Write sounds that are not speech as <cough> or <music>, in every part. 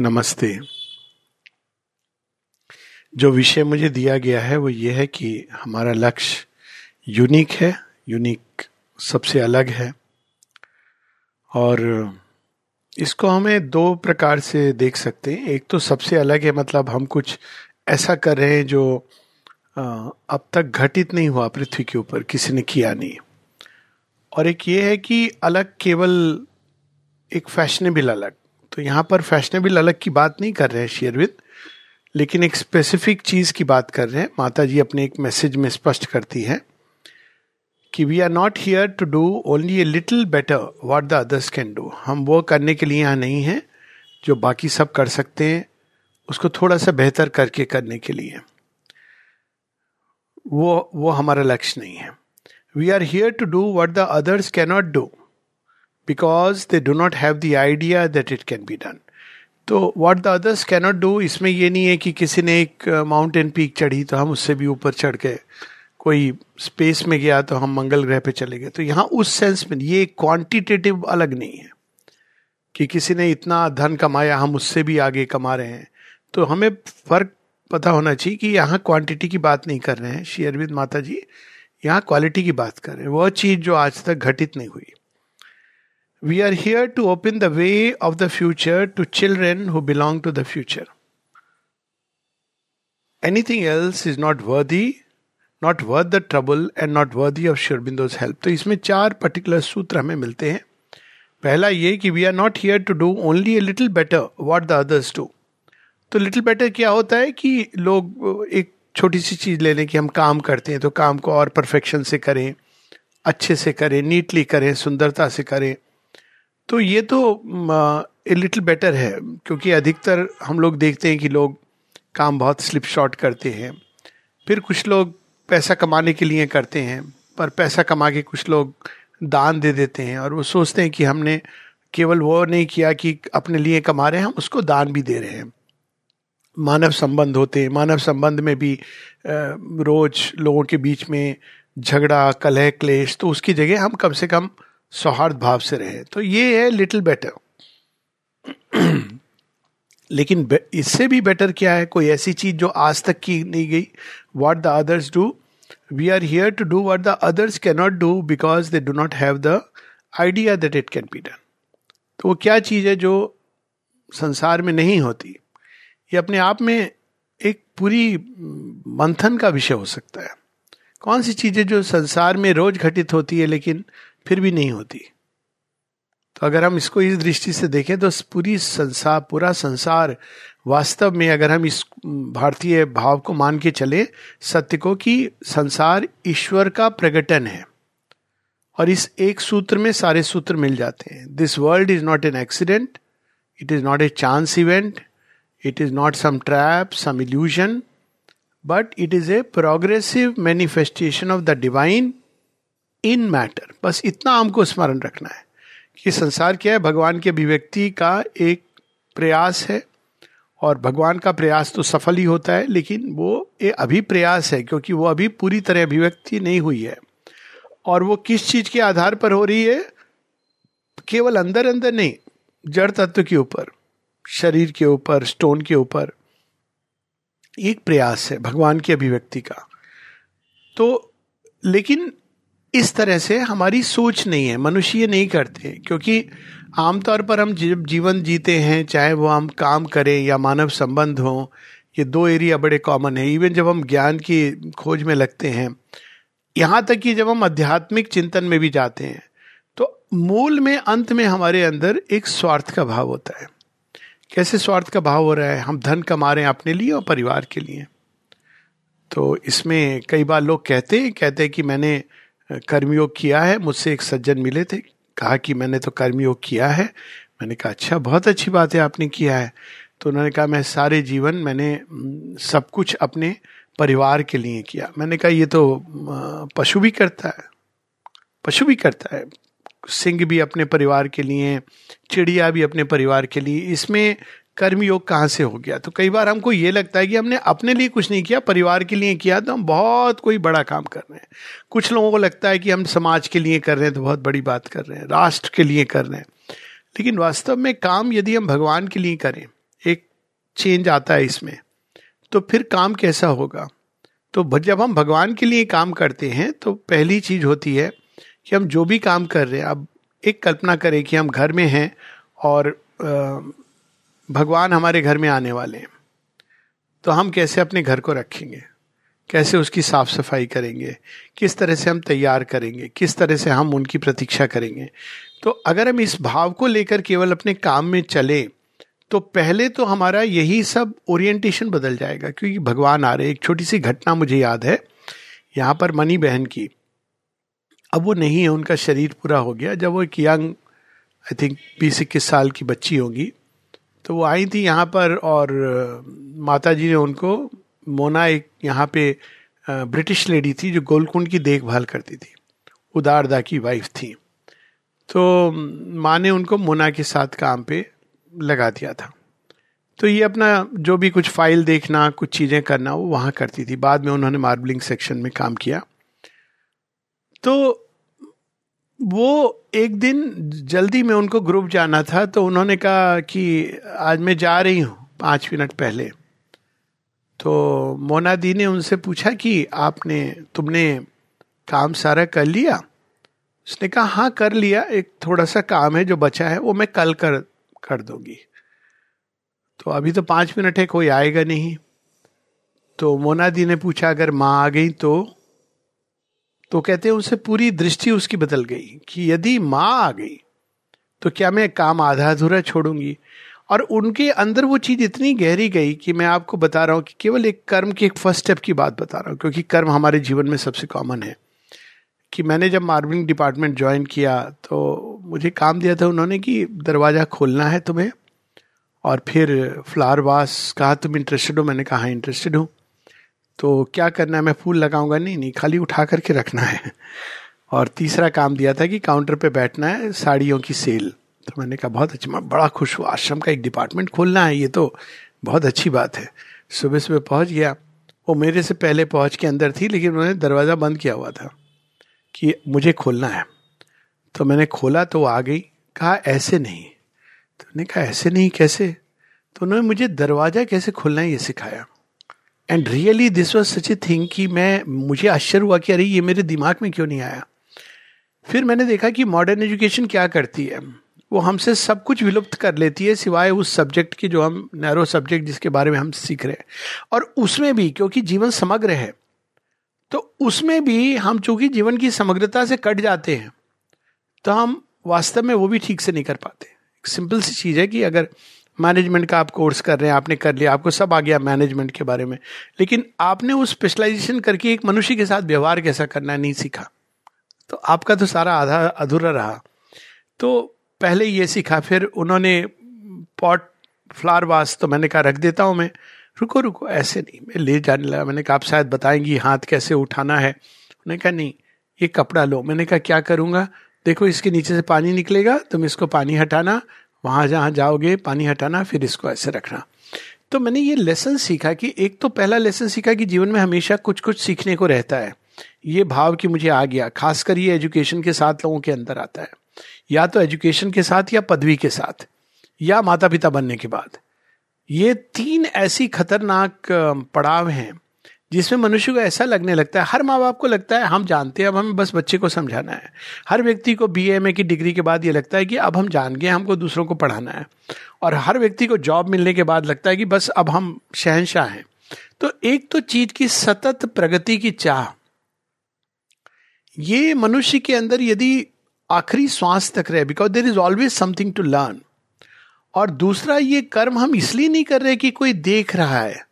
नमस्ते। जो विषय मुझे दिया गया है, वो ये है कि हमारा लक्ष्य यूनिक है, यूनिक सबसे अलग है। और इसको हमें दो प्रकार से देख सकते हैं। एक तो सबसे अलग है मतलब हम कुछ ऐसा कर रहे हैं जो अब तक घटित नहीं हुआ पृथ्वी के ऊपर, किसी ने किया नहीं। और एक ये है कि अलग केवल एक फैशनेबल अलग। तो यहाँ पर फैशनेबल अलग की बात नहीं कर रहे हैं शेयरविद लेकिन एक स्पेसिफिक चीज़ की बात कर रहे हैं। माता जी अपने एक मैसेज में स्पष्ट करती है कि we are not here to do only a little better what the others can do हम वो करने के लिए यहाँ नहीं है, जो बाकी सब कर सकते हैं, उसको थोड़ा सा बेहतर करके करने के लिए वो वो हमारा लक्ष्य नहीं है। We are here to do what the others cannot do because they do not have the idea that it can be done तो what the others cannot do इसमें ये नहीं है कि किसी ने एक माउंटेन पीक चढ़ी तो हम उससे भी ऊपर चढ़ गए कोई स्पेस में गया तो हम मंगल ग्रह पे चले गए। तो यहाँ उस सेंस में ये क्वांटिटेटिव अलग नहीं है कि किसी ने इतना धन कमाया, हम उससे भी आगे कमा रहे हैं। तो हमें फ़र्क पता होना चाहिए कि यहाँ क्वांटिटी की बात नहीं कर रहे हैं। श्री अरविंद माता जी, यहाँ क्वालिटी की बात कर रहे हैं। वह चीज़ जो आज तक घटित नहीं हुई। We are here to open the way of the future to children who belong to the future. Anything else is not worthy, not worth the trouble and not worthy of Shurbiंदो's help. तो इसमें चार particular सूत्र हमें मिलते हैं पहला ये कि we are not here to do only a little better what the others do तो लिटिल बेटर क्या होता है कि लोग एक छोटी सी चीज़ लेने की हम काम करते हैं तो काम को और परफेक्शन से करें अच्छे से करें नीटली करें सुंदरता से करें तो ये तो लिटिल बेटर है, क्योंकि अधिकतर हम लोग देखते हैं कि लोग काम बहुत स्लिप शॉर्ट करते हैं। फिर कुछ लोग पैसा कमाने के लिए करते हैं, पर पैसा कमा के कुछ लोग दान दे देते हैं, और वो सोचते हैं कि हमने केवल वो नहीं किया कि अपने लिए कमा रहे हैं, हम उसको दान भी दे रहे हैं। मानव संबंध होते हैं, मानव संबंध में भी रोज लोगों के बीच में झगड़ा, कलह, क्लेश तो उसकी जगह हम कम से कम सौहार्द भाव से रहे। तो ये है लिटिल बेटर लेकिन इससे भी बेटर क्या है? कोई ऐसी चीज़ जो आज तक की नहीं गई। What the others do we are here to do what the others cannot do because they do not have the idea that it can be done तो वो क्या चीज़ है जो संसार में नहीं होती? ये अपने आप में एक पूरी मंथन का विषय हो सकता है। कौन सी चीज़ें जो संसार में रोज घटित होती है लेकिन फिर भी नहीं होती। तो अगर हम इसको इस दृष्टि से देखें तो पूरी संसार पूरा संसार वास्तव में अगर हम इस भारतीय भाव को मान के चले, सत्य को कि संसार ईश्वर का प्रकटन है। और इस एक सूत्र में सारे सूत्र मिल जाते हैं। This world is not an accident it is not a chance event it is not some trap some illusion but it is a progressive manifestation of the divine in matter, बस इतना हमको स्मरण रखना है कि संसार क्या है, भगवान के अभिव्यक्ति का एक प्रयास है और भगवान का प्रयास तो सफल ही होता है, लेकिन वो एक अभी प्रयास है क्योंकि वो अभी पूरी तरह अभिव्यक्ति नहीं हुई है। और वो किस चीज़ के आधार पर हो रही है? केवल अंदर अंदर नहीं, जड़ तत्व के ऊपर, शरीर के ऊपर स्टोन के ऊपर, एक प्रयास है भगवान की अभिव्यक्ति का। तो लेकिन इस तरह से हमारी सोच नहीं है, मनुष्य ये नहीं करते, क्योंकि आमतौर पर हम जब जीवन जीते हैं, चाहे वो हम काम करें या मानव संबंध हो, ये दो एरिया बड़े कॉमन है। इवन जब हम ज्ञान की खोज में लगते हैं, यहाँ तक कि जब हम आध्यात्मिक चिंतन में भी जाते हैं तो मूल में, अंत में हमारे अंदर एक स्वार्थ का भाव होता है। कैसे स्वार्थ का भाव हो रहा है? हम धन कमा रहे हैं अपने लिए और परिवार के लिए। तो इसमें कई बार लोग कहते हैं कहते हैं कि मैंने कर्मयोग किया है, मुझसे एक सज्जन मिले थे। कहा कि मैंने तो कर्मयोग किया है। मैंने कहा अच्छा बहुत अच्छी बात है आपने किया है। तो उन्होंने कहा, मैं सारे जीवन मैंने सब कुछ अपने परिवार के लिए किया। मैंने कहा, ये तो पशु भी करता है। पशु भी करता है। सिंह भी अपने परिवार के लिए, चिड़िया भी अपने परिवार के लिए। इसमें कर्म योग कहाँ से हो गया? तो कई बार हमको ये लगता है कि हमने अपने लिए कुछ नहीं किया, परिवार के लिए किया तो हम बहुत कोई बड़ा काम कर रहे हैं। कुछ लोगों को लगता है कि हम समाज के लिए कर रहे हैं तो बहुत बड़ी बात कर रहे हैं, राष्ट्र के लिए कर रहे हैं। लेकिन वास्तव में काम यदि हम भगवान के लिए करें, एक चेंज आता है इसमें तो फिर काम कैसा होगा? तो जब हम भगवान के लिए काम करते हैं तो पहली चीज़ होती है कि हम जो भी काम कर रहे हैं, अब एक कल्पना करें कि हम घर में हैं और भगवान हमारे घर में आने वाले हैं। तो हम कैसे अपने घर को रखेंगे? कैसे उसकी साफ़ सफ़ाई करेंगे? किस तरह से हम तैयार करेंगे? किस तरह से हम उनकी प्रतीक्षा करेंगे? तो अगर हम इस भाव को लेकर केवल अपने काम में चले तो पहले तो हमारा यही सब ओरिएंटेशन बदल जाएगा, क्योंकि भगवान आ रहे एक छोटी सी घटना मुझे याद है। यहाँ पर मनी बहन की। अब वो नहीं है, उनका शरीर पूरा हो गया। जब वो एक यंग आई थिंक बीस इक्कीस साल की बच्ची होगी तो वो आई थी यहाँ पर और माता जी ने उनको, मोना एक यहाँ पे ब्रिटिश लेडी थी जो गोलकुंड की देखभाल करती थी। उदारदा की वाइफ थी। तो माँ ने उनको मोना के साथ काम पे लगा दिया था। तो ये अपना जो भी कुछ फ़ाइल देखना, कुछ चीज़ें करना, वो वहाँ करती थी। बाद में उन्होंने मार्बलिंग सेक्शन में काम किया। तो वो एक दिन जल्दी में उनको ग्रुप जाना था तो उन्होंने कहा कि आज मैं जा रही हूँ पाँच मिनट पहले। तो मोना दी ने उनसे पूछा कि आपने, तुमने काम सारा कर लिया? उसने कहा हाँ कर लिया। एक थोड़ा सा काम है जो बचा है, वो मैं कल कर कर दूँगी। तो अभी तो पाँच मिनट है, कोई आएगा नहीं। तो मोना दी ने पूछा, अगर माँ आ गई तो? तो कहते हैं उनसे पूरी दृष्टि उसकी बदल गई कि यदि माँ आ गई तो क्या मैं काम आधा अधूरा छोड़ूँगी? और उनके अंदर वो चीज़ इतनी गहरी गई कि मैं आपको बता रहा हूँ कि केवल एक कर्म की एक फ़र्स्ट स्टेप की बात बता रहा हूँ क्योंकि कर्म हमारे जीवन में सबसे कॉमन है। कि मैंने जब मार्बलिंग डिपार्टमेंट ज्वाइन किया तो मुझे काम दिया था उन्होंने कि दरवाज़ा खोलना है तुम्हें और फिर फ्लावर वास कहा तुम इंटरेस्टेड हो? मैंने कहा इंटरेस्टेड हाँ, हूँ। तो क्या करना है? मैं फूल लगाऊँगा? नहीं नहीं, खाली उठा करके रखना है। और तीसरा काम दिया था कि काउंटर पे बैठना है साड़ियों की सेल। तो मैंने कहा, बहुत अच्छा मैं बड़ा खुश हुआ आश्रम का एक डिपार्टमेंट खोलना है ये तो बहुत अच्छी बात है। सुबह सुबह पहुँच गया। वो मेरे से पहले पहुँच के अंदर थी, लेकिन उन्होंने दरवाज़ा बंद किया हुआ था कि मुझे खोलना है। तो मैंने खोला तो वो आ गई। कहा, ऐसे नहीं। तो उन्होंने कहा, ऐसे नहीं, कैसे? तो उन्होंने मुझे दरवाज़ा कैसे खोलना है ये सिखाया। And really this was such a thing कि मैं, मुझे आश्चर्य हुआ कि अरे, ये मेरे दिमाग में क्यों नहीं आया? फिर मैंने देखा कि मॉडर्न एजुकेशन क्या करती है? वो हमसे सब कुछ विलुप्त कर लेती है, सिवाय उस सब्जेक्ट की जो हम नैरो सब्जेक्ट जिसके बारे में हम सीख रहे हैं। और उसमें भी, क्योंकि जीवन समग्र है तो उसमें भी हम चूँकि जीवन की समग्रता से कट जाते हैं तो हम वास्तव में वो भी ठीक से नहीं कर पाते। सिंपल सी चीज़ है कि अगर मैनेजमेंट का आप कोर्स कर रहे हैं, आपने कर लिया, आपको सब आ गया मैनेजमेंट के बारे में। लेकिन आपने उस स्पेशलाइजेशन करके एक मनुष्य के साथ व्यवहार कैसा करना नहीं सीखा। तो आपका तो सारा आधा अधूरा रहा। तो पहले ये सीखा, फिर उन्होंने पॉट, फ्लावर वास तो मैंने कहा, रख देता हूँ मैं। रुको रुको, ऐसे नहीं, मैं ले जाने लगा। मैंने कहा, आप शायद बताएँगी हाथ कैसे उठाना है। उन्होंने कहा, नहीं, ये कपड़ा लो। मैंने कहा, क्या करूँगा? देखो, इसके नीचे से पानी निकलेगा, तुम इसको पानी हटाना वहाँ जहाँ जाओगे, पानी हटाना, फिर इसको ऐसे रखना। तो मैंने ये लेसन सीखा कि एक तो पहला लेसन सीखा कि जीवन में हमेशा कुछ कुछ सीखने को रहता है। ये भाव कि मुझे आ गया, खासकर ये एजुकेशन के साथ लोगों के अंदर आता है। या तो एजुकेशन के साथ या पदवी के साथ, या माता पिता बनने के बाद। ये तीन ऐसी खतरनाक पड़ाव हैं जिसमें मनुष्य को ऐसा लगने लगता है, हर माँ बाप को लगता है, हम जानते हैं, अब हमें बस बच्चे को समझाना है। हर व्यक्ति को बी एम ए की डिग्री के बाद ये लगता है कि अब हम जान गए, हमको दूसरों को पढ़ाना है। और हर व्यक्ति को जॉब मिलने के बाद लगता है कि बस अब हम शहनशाह हैं। तो एक तो चीज़ की सतत प्रगति की चाह। ये मनुष्य के अंदर यदि आखिरी श्वास तक रहे because there is always something to learn और दूसरा, ये कर्म हम इसलिए नहीं कर रहे कि कोई देख रहा है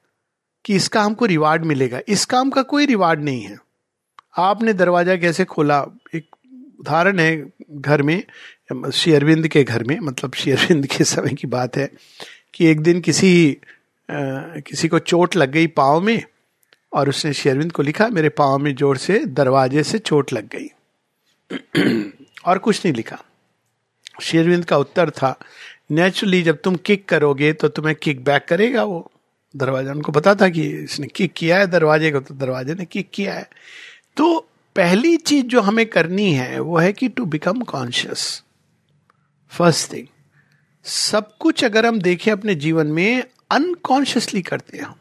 कि इसका हमको रिवार्ड मिलेगा। इस काम का कोई रिवार्ड नहीं है। आपने दरवाज़ा कैसे खोला? एक उदाहरण है घर में शेयरविंद के घर में मतलब शेयरविंद के समय की बात है कि एक दिन किसी आ, किसी को चोट लग गई पाँव में और उसने शेयरविंद को लिखा मेरे पाँव में ज़ोर से दरवाजे से चोट लग गई। और कुछ नहीं लिखा। शेरविंद का उत्तर था नेचुरली जब तुम किक करोगे तो तुम्हें किक बैक करेगा वो। दरवाज़ा उनको पता था कि इसने किक किया है, दरवाजे को तो दरवाजे ने किक किया है। तो पहली चीज़ जो हमें करनी है, वो है कि to become conscious first thing सब कुछ अगर हम देखें अपने जीवन में अनकॉन्शियसली करते हैं हम।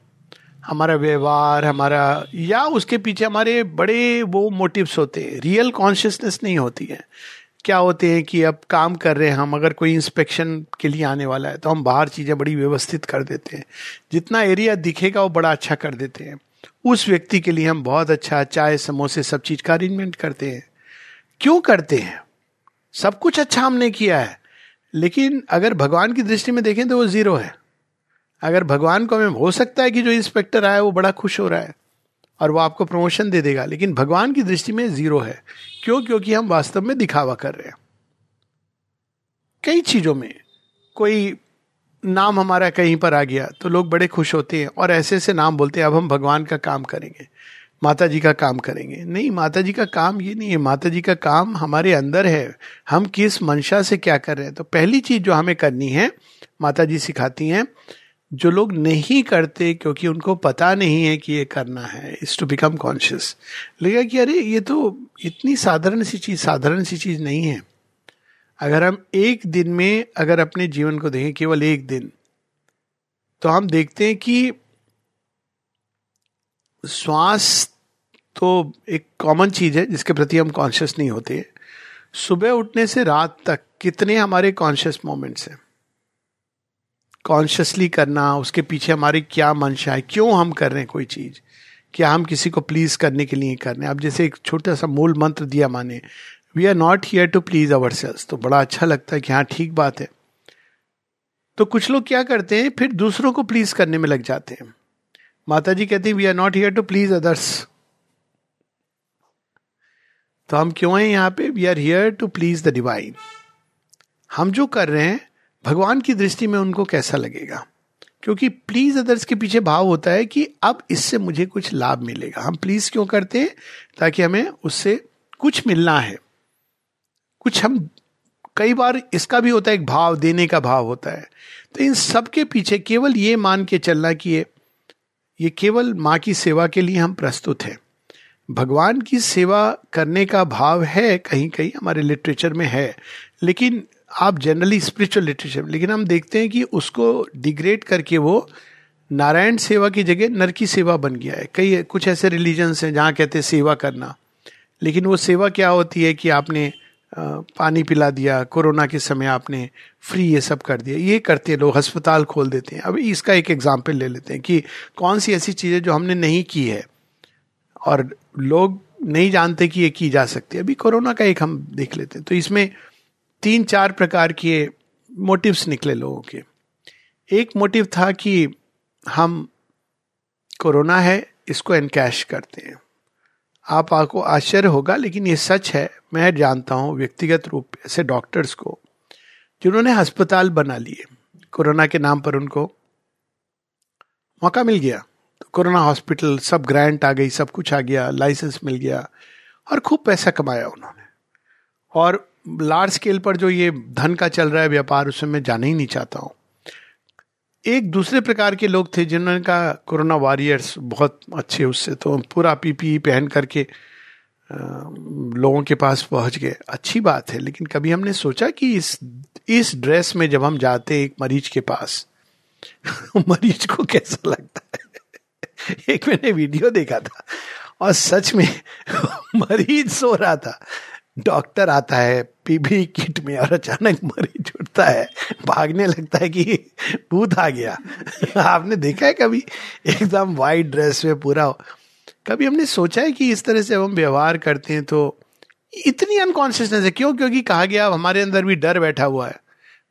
हमारा व्यवहार, हमारा, या उसके पीछे हमारे बड़े वो मोटिव्स होते हैं। रियल कॉन्शियसनेस नहीं होती है। क्या होते हैं कि अब काम कर रहे हैं हम, अगर कोई इंस्पेक्शन के लिए आने वाला है तो हम बाहर चीज़ें बड़ी व्यवस्थित कर देते हैं। जितना एरिया दिखेगा, वो बड़ा अच्छा कर देते हैं। उस व्यक्ति के लिए हम बहुत अच्छा चाय, समोसे, सब चीज़ का अरेंजमेंट करते हैं। क्यों करते हैं? सब कुछ अच्छा हमने किया है, लेकिन अगर भगवान की दृष्टि में देखें तो वो ज़ीरो है। अगर भगवान को हमें, हो सकता है कि जो इंस्पेक्टर आया, वो बड़ा खुश हो रहा है, और वो आपको प्रमोशन दे देगा, लेकिन भगवान की दृष्टि में ज़ीरो है। क्यों? क्योंकि हम वास्तव में दिखावा कर रहे हैं। कई चीज़ों में कोई नाम हमारा कहीं पर आ गया तो लोग बड़े खुश होते हैं और ऐसे ऐसे नाम बोलते हैं, अब हम भगवान का काम करेंगे माता जी का काम करेंगे। नहीं माता जी का काम ये नहीं है। माता जी का काम हमारे अंदर है। हम किस मंशा से क्या कर रहे हैं? तो पहली चीज़ जो हमें करनी है माता जी सिखाती हैं जो लोग नहीं करते क्योंकि उनको पता नहीं है कि ये करना है इज़ टू बिकम कॉन्शियस लगा कि अरे, ये तो इतनी साधारण सी चीज़, साधारण सी चीज़ नहीं है। अगर हम एक दिन में, अगर अपने जीवन को देखें, केवल एक दिन तो हम देखते हैं कि श्वास तो एक कॉमन चीज़ है, जिसके प्रति हम कॉन्शियस नहीं होते। सुबह उठने से रात तक कितने हमारे कॉन्शियस मोमेंट्स हैं। कॉन्शियसली करना, उसके पीछे हमारी क्या मंशा है, क्यों हम कर रहे हैं कोई चीज़? क्या हम किसी को प्लीज़ करने के लिए कर रहे हैं? अब जैसे एक छोटा सा मूल मंत्र दिया माने we are not here to please ourselves तो बड़ा अच्छा लगता है कि हाँ ठीक बात है। तो कुछ लोग क्या करते हैं, फिर दूसरों को प्लीज़ करने में लग जाते हैं। माता जी कहती we are not here to please others तो हम क्यों हैं यहाँ पे? We are here to please the divine हम जो कर रहे हैं भगवान की दृष्टि में उनको कैसा लगेगा? क्योंकि प्लीज़ अदर्स के पीछे भाव होता है कि अब इससे मुझे कुछ लाभ मिलेगा। हम प्लीज़ क्यों करते हैं? ताकि हमें उससे कुछ मिलना है। कुछ हम, कई बार इसका भी होता है, एक भाव, देने का भाव होता है। तो इन सब के पीछे केवल ये मान के चलना कि ये ये केवल माँ की सेवा के लिए हम प्रस्तुत हैं। भगवान की सेवा करने का भाव है कहीं कहीं हमारे लिटरेचर में है। लेकिन आप जनरली स्पिरिचुअल लिटरेचर लेकिन हम देखते हैं कि उसको डिग्रेड करके वो नारायण सेवा की जगह नर की सेवा बन गया है। कई कुछ ऐसे रिलीजन्स हैं जहाँ कहते हैं सेवा करना। लेकिन वो सेवा क्या होती है कि आपने पानी पिला दिया, कोरोना के समय आपने फ्री ये सब कर दिया। ये करते हैं लोग, अस्पताल खोल देते हैं। अब इसका एक एग्ज़ाम्पल ले लेते हैं कि कौन सी ऐसी चीज़ें जो हमने नहीं की है। और लोग नहीं जानते कि ये की जा सकती है। अभी कोरोना का एक हम देख लेते हैं। तो इसमें तीन चार प्रकार के मोटिव्स निकले लोगों के। एक मोटिव था कि हम कोरोना है, इसको एनकैश करते हैं। आप आपको आश्चर्य होगा, लेकिन ये सच है। मैं जानता हूँ व्यक्तिगत रूप ऐसे डॉक्टर्स को, जिन्होंने अस्पताल बना लिए। कोरोना के नाम पर उनको मौका मिल गया। तो कोरोना हॉस्पिटल, सब ग्रांट आ गई, सब कुछ आ गया, लाइसेंस मिल गया, और खूब पैसा कमाया उन्होंने। और लार्ज स्केल पर जो ये धन का चल रहा है व्यापार उसमें मैं जाना ही नहीं चाहता हूँ। एक दूसरे प्रकार के लोग थे जिन्होंने कहा कोरोना वॉरियर्स बहुत अच्छे उससे तो पूरा पीपी पहन करके लोगों के पास पहुँच गए। अच्छी बात है, लेकिन कभी हमने सोचा कि इस इस ड्रेस में जब हम जाते हैं एक मरीज़ के पास, <laughs> मरीज़ को कैसा लगता है? <laughs> एक मैंने वीडियो देखा था, और सच में <laughs> मरीज़ सो रहा था। डॉक्टर आता है पीबी किट में और अचानक मरीज़ उठता है, भागने लगता है कि भूत आ गया। आपने देखा है कभी? एकदम वाइट ड्रेस में पूरा। कभी हमने सोचा है कि इस तरह से हम व्यवहार करते हैं तो इतनी अनकॉन्शियसनेस है, क्यों? क्योंकि कहा गया, अब हमारे अंदर भी डर बैठा हुआ है।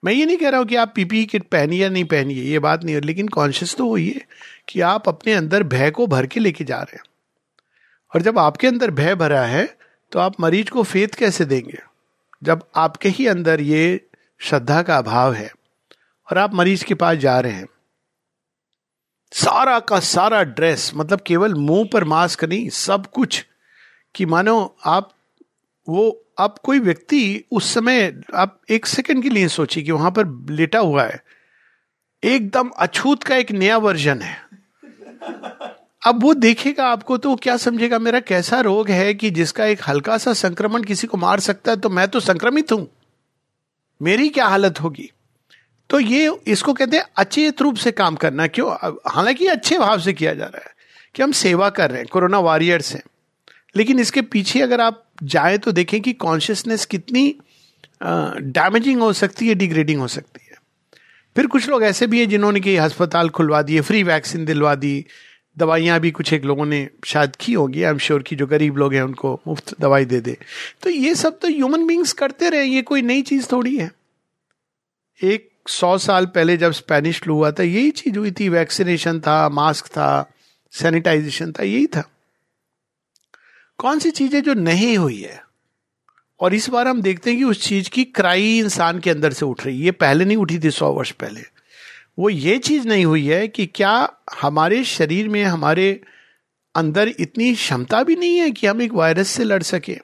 मैं ये नहीं कह रहा हूँ कि आप पीपी किट पहनिए या नहीं पहनिए, ये बात नहीं है लेकिन कॉन्शियस तो वही है कि आप अपने अंदर भय को भर के लेके जा रहे हैं। और जब आपके अंदर भय भरा है तो आप मरीज़ को फेत कैसे देंगे? जब आपके ही अंदर ये श्रद्धा का अभाव है और आप मरीज़ के पास जा रहे हैं, सारा का सारा ड्रेस मतलब केवल मुँह पर मास्क नहीं, सब कुछ, कि मानो आप, वो, आप कोई व्यक्ति उस समय, आप एक सेकंड के लिए सोचिए कि वहाँ पर लेटा हुआ है, एकदम अछूत का एक नया वर्जन है। अब वो देखेगा आपको तो क्या समझेगा, मेरा कैसा रोग है कि जिसका एक हल्का सा संक्रमण किसी को मार सकता है तो मैं तो संक्रमित हूँ। मेरी क्या हालत होगी? तो ये इसको कहते हैं अचेत रूप से काम करना। क्यों? हालाँकि अच्छे भाव से किया जा रहा है कि हम सेवा कर रहे हैं, कोरोना वॉरियर्स हैं। लेकिन इसके पीछे अगर आप जाए तो देखें कि कॉन्शियसनेस कितनी डैमेजिंग हो सकती है डिग्रेडिंग हो सकती है। फिर कुछ लोग ऐसे भी हैं जिन्होंने कि अस्पताल खुलवा दिए फ्री वैक्सीन दिलवा दी दवाइयाँ भी कुछ एक लोगों ने शायद की होगी आई एम श्योर की जो गरीब लोग हैं उनको मुफ़्त दवाई दे दे। तो ये सब तो ह्यूमन बींग्स करते रहे, ये कोई नई चीज़ थोड़ी है। एक सौ साल पहले जब स्पेनिश फ्लू हुआ था, यही चीज़ हुई थी वैक्सीनेशन था मास्क था सैनिटाइजेशन था, यही था। कौन सी चीज़ें जो नहीं हुई है? और इस बार हम देखते हैं कि उस चीज़ की क्राई इंसान के अंदर से उठ रही है। ये पहले नहीं उठी थी सौ वर्ष पहले। वो ये चीज़ नहीं हुई है कि क्या हमारे शरीर में, हमारे अंदर इतनी क्षमता भी नहीं है कि हम एक वायरस से लड़ सके?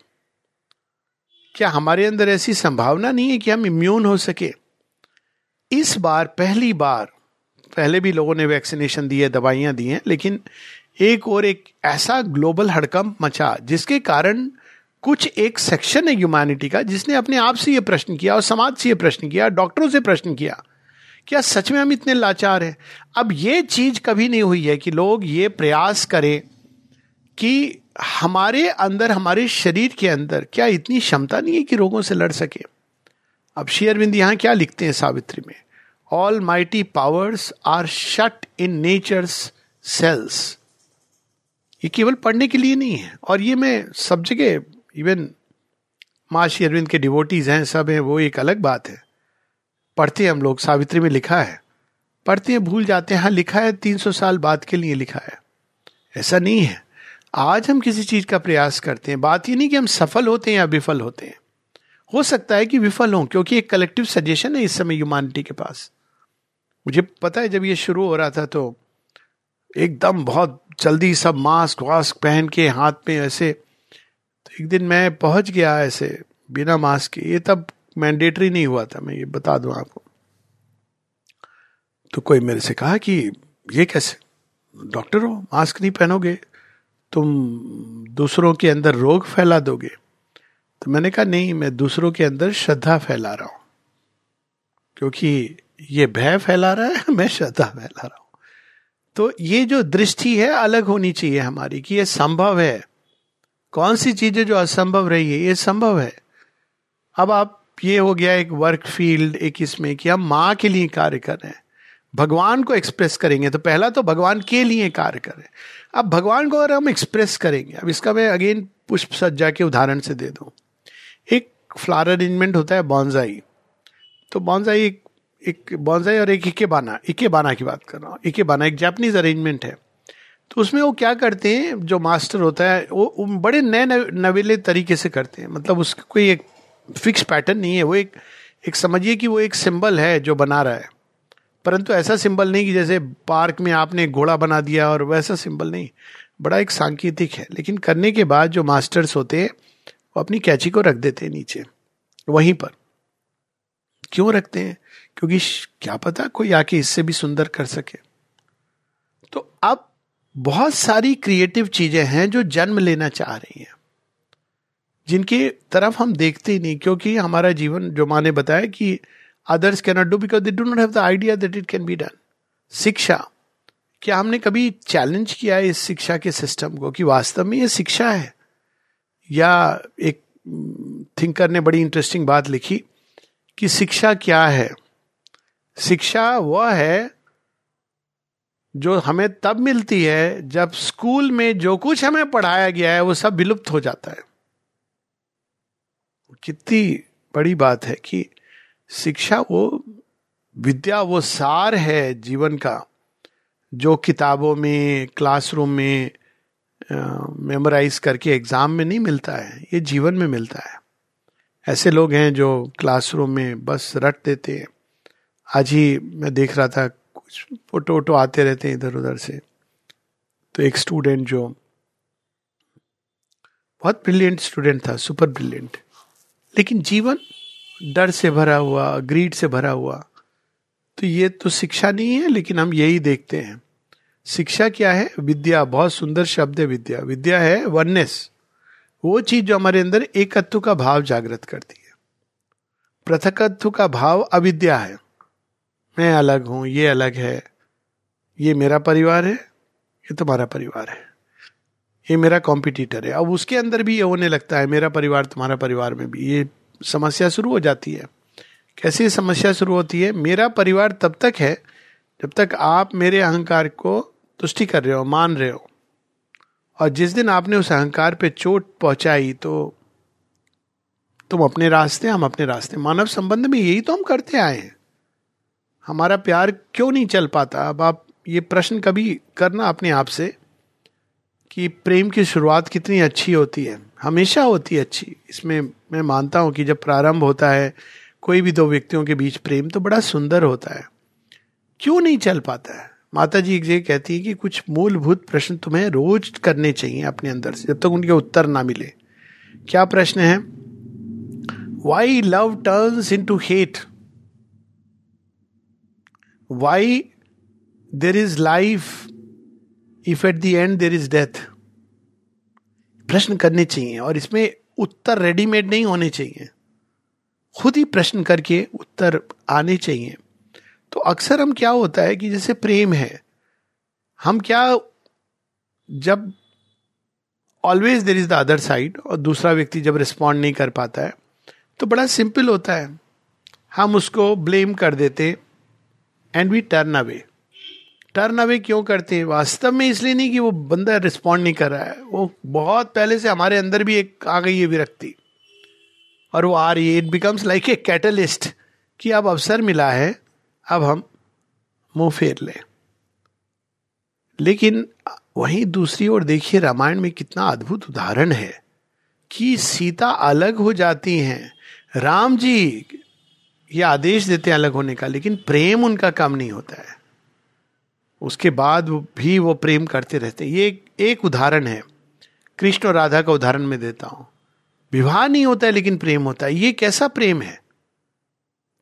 क्या हमारे अंदर ऐसी संभावना नहीं है कि हम इम्यून हो सके? इस बार, पहली बार, पहले भी लोगों ने वैक्सीनेशन दी है, दवाइयाँ दी हैं, लेकिन एक और एक ऐसा ग्लोबल हड़कंप मचा जिसके कारण कुछ एक सेक्शन है ह्यूमैनिटी का जिसने अपने आप से ये प्रश्न किया और समाज से ये प्रश्न किया, डॉक्टरों से प्रश्न किया। क्या सच में हम इतने लाचार हैं। अब ये चीज़ कभी नहीं हुई है कि लोग ये प्रयास करें कि हमारे अंदर, हमारे शरीर के अंदर क्या इतनी क्षमता नहीं है कि रोगों से लड़ सके? अब शेयरविंद यहाँ क्या लिखते हैं सावित्री में? All mighty powers are shut in nature's cells ये केवल पढ़ने के लिए नहीं है। और ये मैं सब जगह इवन माँ श्री अरविंद के डिवोटीज हैं, सब हैं, वो एक अलग बात है। पढ़ते हैं हम लोग, सावित्री में लिखा है। पढ़ते हैं, भूल जाते हैं। हाँ लिखा है, तीन सौ साल बाद के लिए लिखा है। ऐसा नहीं है। आज हम किसी चीज़ का प्रयास करते हैं। बात ये नहीं कि हम सफल होते हैं या विफल होते हैं। हो सकता है कि विफल हों, क्योंकि एक कलेक्टिव सजेशन है इस समय ह्यूमैनिटी के पास। मुझे पता है, जब ये शुरू हो रहा था तो एकदम बहुत जल्दी सब मास्क वास्क पहन के हाथ में ऐसे तो एक दिन मैं पहुँच गया ऐसे, बिना मास्क के। ये तब मैंडेटरी नहीं हुआ था, मैं ये बता दूँ आपको। तो कोई मेरे से कहा कि ये कैसे? डॉक्टर हो, मास्क नहीं पहनोगे, तुम दूसरों के अंदर रोग फैला दोगे। तो मैंने कहा, नहीं, मैं दूसरों के अंदर श्रद्धा फैला रहा हूँ, क्योंकि ये भय फैला रहा है, <laughs> मैं श्रद्धा फैला रहा हूँ। तो ये जो दृष्टि है, अलग होनी चाहिए हमारी कि ये संभव है। कौन सी चीज़ें जो असंभव रही है, ये संभव है। अब आप ये हो गया एक वर्क फ़ील्ड एक इसमें कि हम माँ के लिए कार्य कर रहे हैं। भगवान को एक्सप्रेस करेंगे तो पहला तो भगवान के लिए कार्य करें अब भगवान को अगर हम एक्सप्रेस करेंगे, अब इसका मैं अगेन पुष्प सज्जा के उदाहरण से दे दूँ। एक फ्लावर अरेंजमेंट होता है बॉन्जाई तो बॉन्जाई एक एक बॉन्जाई और एक इके बाना इके बाना की बात कर रहा हूँ। इके बाना एक जापानीज अरेंजमेंट है। तो उसमें वो क्या करते हैं, जो मास्टर होता है, वो बड़े नए नवेले तरीके से करते हैं। मतलब उसका कोई एक फिक्स पैटर्न नहीं है, वो एक एक समझिए कि वो एक सिंबल है जो बना रहा है। परंतु ऐसा सिंबल नहीं कि जैसे पार्क में आपने घोड़ा बना दिया और वैसा सिंबल नहीं। बड़ा एक सांकेतिक है, लेकिन करने के बाद जो मास्टर्स होते हैं, वो अपनी कैची को रख देते हैं नीचे, वहीं पर। क्यों रखते हैं? क्योंकि क्या पता कोई आके इससे भी सुंदर कर सके। तो अब बहुत सारी क्रिएटिव चीज़ें हैं जो जन्म लेना चाह रही हैं। जिनकी तरफ़ हम देखते ही नहीं, क्योंकि हमारा जीवन, जो माँ ने बताया कि others can not do because they do not have the idea that it can be done शिक्षा। क्या हमने कभी चैलेंज किया है इस शिक्षा के सिस्टम को कि वास्तव में ये शिक्षा है? या एक थिंकर ने बड़ी इंटरेस्टिंग बात लिखी कि शिक्षा क्या है? शिक्षा वह है जो हमें तब मिलती है जब स्कूल में जो कुछ हमें पढ़ाया गया है, वो सब विलुप्त हो जाता है। कितनी बड़ी बात है कि शिक्षा वो, विद्या वो सार है जीवन का, जो किताबों में, क्लासरूम में मेमोराइज करके एग्ज़ाम में नहीं मिलता है, ये जीवन में मिलता है। ऐसे लोग हैं जो क्लासरूम में बस रट देते हैं। आज ही मैं देख रहा था, कुछ फ़ोटो वोटो आते रहते हैं इधर उधर से। तो एक स्टूडेंट जो, बहुत ब्रिलियंट स्टूडेंट था सुपर ब्रिलियंट लेकिन जीवन डर से भरा हुआ ग्रीड से भरा हुआ। तो ये तो शिक्षा नहीं है, लेकिन हम यही देखते हैं। शिक्षा क्या है? विद्या, बहुत सुंदर शब्द है विद्या। विद्या है वननेस वो चीज़ जो हमारे अंदर एकत्व का भाव जागृत करती है। पृथकत्व का भाव अविद्या है। मैं अलग हूँ, ये अलग है। ये मेरा परिवार है, ये तुम्हारा परिवार है। ये मेरा कॉम्पिटिटर है। अब उसके अंदर भी ये होने लगता है, मेरा परिवार तुम्हारा परिवार में भी। ये समस्या शुरू हो जाती है। कैसी समस्या शुरू होती है? मेरा परिवार तब तक है, जब तक आप मेरे अहंकार को तुष्टि कर रहे हो, मान रहे हो। और जिस दिन आपने उस अहंकार पे चोट पहुंचाई तो तुम अपने रास्ते, हम अपने रास्ते। मानव संबंध में यही तो हम करते आए हैं। हमारा प्यार क्यों नहीं चल पाता? अब आप ये प्रश्न कभी करना अपने आप से। कि प्रेम की शुरुआत कितनी अच्छी होती है। हमेशा होती है अच्छी। इसमें मैं मानता हूँ कि जब प्रारंभ होता है, कोई भी दो व्यक्तियों के बीच प्रेम तो बड़ा सुंदर होता है। क्यों नहीं चल पाता है? माता जी ये कहती है कि कुछ मूलभूत प्रश्न तुम्हें रोज करने चाहिए अपने अंदर से, जब तक तो उनके उत्तर ना मिले। क्या प्रश्न है? Why love turns into hate why there is life if at the end there is death प्रश्न करने चाहिए और इसमें उत्तर रेडीमेड नहीं होने चाहिए। खुद ही प्रश्न करके उत्तर आने चाहिए। तो अक्सर हम क्या होता है कि जैसे प्रेम है, हम क्या जब always there is the other side और दूसरा व्यक्ति जब रिस्पॉन्ड नहीं कर पाता है तो बड़ा सिंपल होता है। हम उसको ब्लेम कर देते and we turn away turn away क्यों करते हैं? वास्तव में इसलिए नहीं कि वो बंदा रिस्पॉन्ड नहीं कर रहा है। वो बहुत पहले से हमारे अंदर भी एक आ गई है विरक्ति। और वो आ रही है। It becomes like a catalyst कि अब अवसर मिला है, अब हम मुँह फेर लें। लेकिन वहीं दूसरी ओर देखिए, रामायण में कितना अद्भुत उदाहरण है कि सीता अलग हो जाती हैं। राम जी ये आदेश देते हैं अलग होने का, लेकिन प्रेम उनका कम नहीं होता है। उसके बाद भी वो प्रेम करते रहते ये एक, उदाहरण है। कृष्ण और राधा का उदाहरण मैं देता हूँ। विवाह नहीं होता है लेकिन प्रेम होता है। ये कैसा प्रेम है?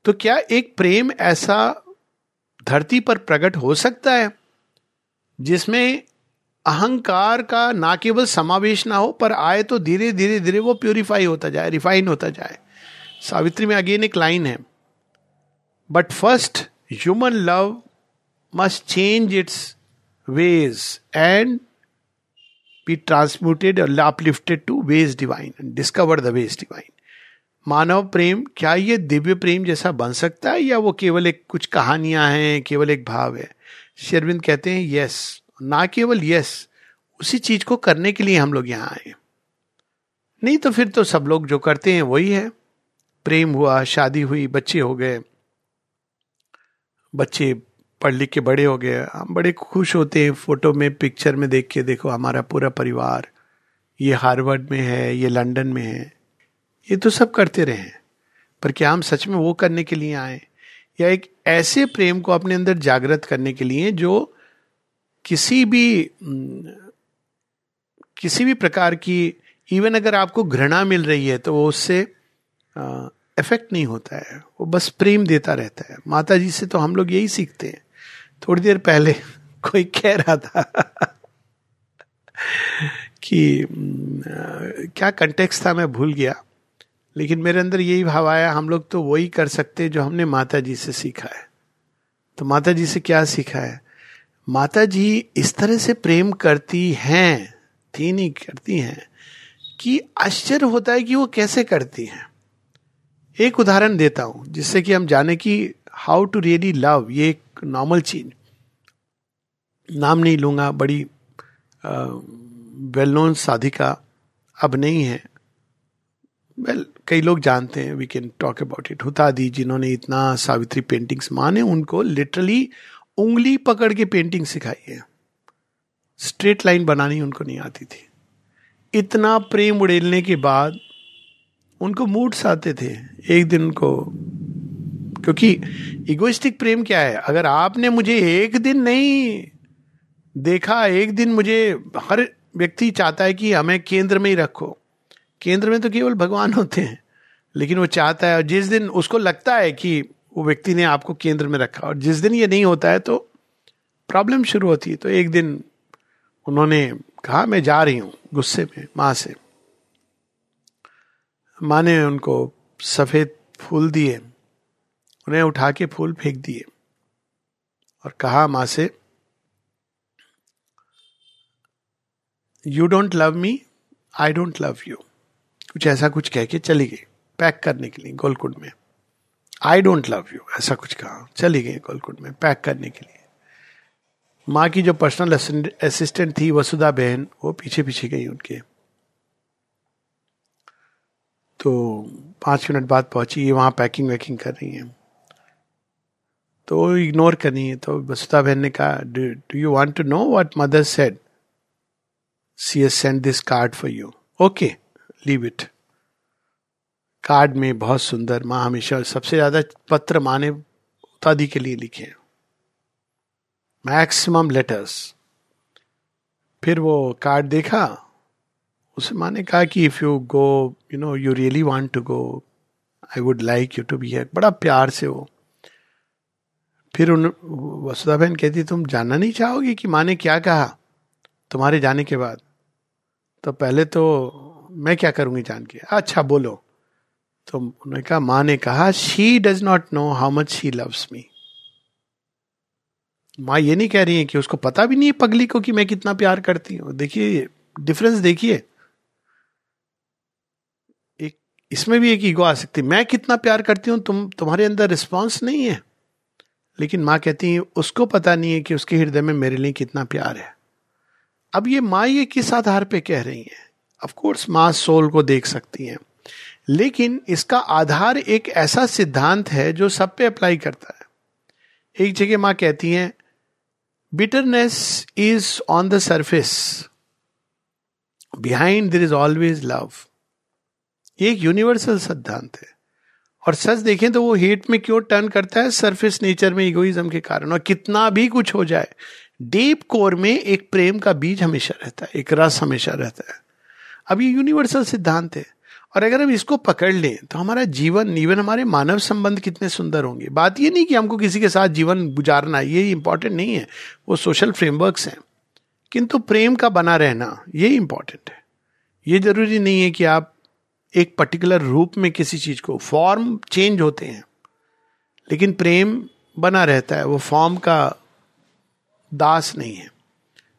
तो क्या एक प्रेम ऐसा धरती पर प्रकट हो सकता है जिसमें अहंकार का ना केवल समावेश ना हो पर आए तो धीरे धीरे धीरे वो प्योरीफाई होता जाए रिफाइन होता जाए? सावित्री में अगेन एक लाइन है। But first human love must change its ways and be transmuted uplifted to ways divine discover the ways divine मानव प्रेम, क्या ये दिव्य प्रेम जैसा बन सकता है या वो केवल एक कुछ कहानियाँ हैं, केवल एक भाव है? शेरविंद कहते हैं, यस. ना केवल यस, उसी चीज़ को करने के लिए हम लोग यहाँ आए नहीं तो फिर तो सब लोग जो करते हैं वही है। प्रेम हुआ, शादी हुई, बच्चे हो गए। बच्चे पढ़ लिख के बड़े हो गए, हम बड़े खुश होते हैं फ़ोटो में, पिक्चर में देख के, देखो हमारा पूरा परिवार, ये हार्वर्ड में है, ये लंदन में है, ये तो सब करते रहे पर क्या हम सच में वो करने के लिए आए? या एक ऐसे प्रेम को अपने अंदर जागृत करने के लिए जो किसी भी किसी भी प्रकार की इवन अगर आपको घृणा मिल रही है तो वो उससे इफ़ेक्ट नहीं होता है। वो बस प्रेम देता रहता है। माता जी से तो हम लोग यही सीखते हैं। थोड़ी देर पहले <laughs> कोई कह रहा था <laughs> कि क्या कंटेक्स था, मैं भूल गया। लेकिन मेरे अंदर यही भाव आया, हम लोग तो वही कर सकते जो हमने माता जी से सीखा है। तो माता जी से क्या सीखा है? माता जी इस तरह से प्रेम करती हैं, थी नहीं, करती हैं, कि आश्चर्य होता है कि वो कैसे करती हैं। एक उदाहरण देता हूँ, जिससे कि हम जाने कि हाउ टू रियली लव ये एक नॉर्मल चीज़ नाम नहीं लूँगा बड़ी वेल नोन साधिका अब नहीं है। वेल well, कई लोग जानते हैं we can talk about it हुता दी जिन्होंने इतना सावित्री पेंटिंग्स माने उनको लिटरली उंगली पकड़ के पेंटिंग सिखाई है। स्ट्रेट लाइन बनानी उनको नहीं आती थी। इतना प्रेम उड़ेलने के बाद उनको मूड्स आते थे। एक दिन उनको क्योंकि इगोइस्टिक प्रेम क्या है? अगर आपने मुझे एक दिन नहीं देखा, एक दिन मुझे हर व्यक्ति चाहता है कि हमें केंद्र में ही रखो। केंद्र में तो केवल भगवान होते हैं, लेकिन वो चाहता है, और जिस दिन उसको लगता है कि वो व्यक्ति ने आपको केंद्र में रखा, और जिस दिन ये नहीं होता है तो प्रॉब्लम शुरू होती है। तो एक दिन उन्होंने कहा, मैं जा रही हूँ गुस्से में, माँ से। माँ ने उनको सफ़ेद फूल दिए। उन्हें उठा के फूल फेंक दिए और कहा, माँ से you don't love me I don't love you कुछ ऐसा कुछ कह के चली गई, पैक करने के लिए गोलकुंड में। आई डोंट लव यू ऐसा कुछ कहा, चली गई गोलकुंड में, पैक करने के लिए। माँ की जो पर्सनल असिस्टेंट थी, वसुधा बहन, वो पीछे पीछे गई उनके। तो पाँच मिनट बाद पहुँची, ये वहाँ पैकिंग वैकिंग कर रही है। तो इग्नोर करनी है तो वसुता बहन ने कहा do you want to know what mother said she's send this card for you okay leave it card में बहुत सुंदर, माँ हमेशा सबसे ज़्यादा पत्र माँ ने उतादी के लिए लिखे हैं। मैक्सिमम लेटर्स फिर वो कार्ड देखा। उसे माँ ने कहा कि if you go you know you really want to go I would like you to be here बड़ा प्यार से वो फिर उन वसुधा बहन कहती, तुम जानना नहीं चाहोगी कि माँ ने क्या कहा तुम्हारे जाने के बाद? तो पहले तो मैं क्या करूँगी जान के? अच्छा बोलो। तो उन्होंने कहा, माँ ने कहा she does not know how much she loves me माँ ये नहीं कह रही है कि उसको पता भी नहीं है पगली को कि मैं कितना प्यार करती हूँ। देखिए डिफरेंस देखिए। एक, इसमें भी एक ईगो आ सकती मैं कितना प्यार करती हूँ, तुम, तुम्हारे अंदर रिस्पॉन्स नहीं है। लेकिन माँ कहती है, उसको पता नहीं है कि उसके हृदय में मेरे लिए कितना प्यार है। अब ये माँ ये किस आधार पे कह रही है? ऑफकोर्स माँ सोल को देख सकती हैं। लेकिन इसका आधार एक ऐसा सिद्धांत है जो सब पे अप्लाई करता है। एक जगह माँ कहती हैं bitterness is on the surface behind there is always love ये एक यूनिवर्सल सिद्धांत है। और सच देखें तो वो हेट में क्यों टर्न करता है? सरफेस नेचर में इगोइज्म के कारण। और कितना भी कुछ हो जाए डीप कोर में एक प्रेम का बीज हमेशा रहता है, एक रस हमेशा रहता है। अब ये यूनिवर्सल सिद्धांत है। और अगर हम इसको पकड़ लें तो हमारा जीवन इवन हमारे मानव संबंध कितने सुंदर होंगे। बात ये नहीं कि हमको किसी के साथ जीवन गुजारना, ये इंपॉर्टेंट नहीं है। वो सोशल फ्रेमवर्क्स हैं। किंतु प्रेम का बना रहना, ये इंपॉर्टेंट है। ये ज़रूरी नहीं है कि आप एक पर्टिकुलर रूप में किसी चीज़ को। फॉर्म चेंज होते हैं, लेकिन प्रेम बना रहता है। वो फॉर्म का दास नहीं है।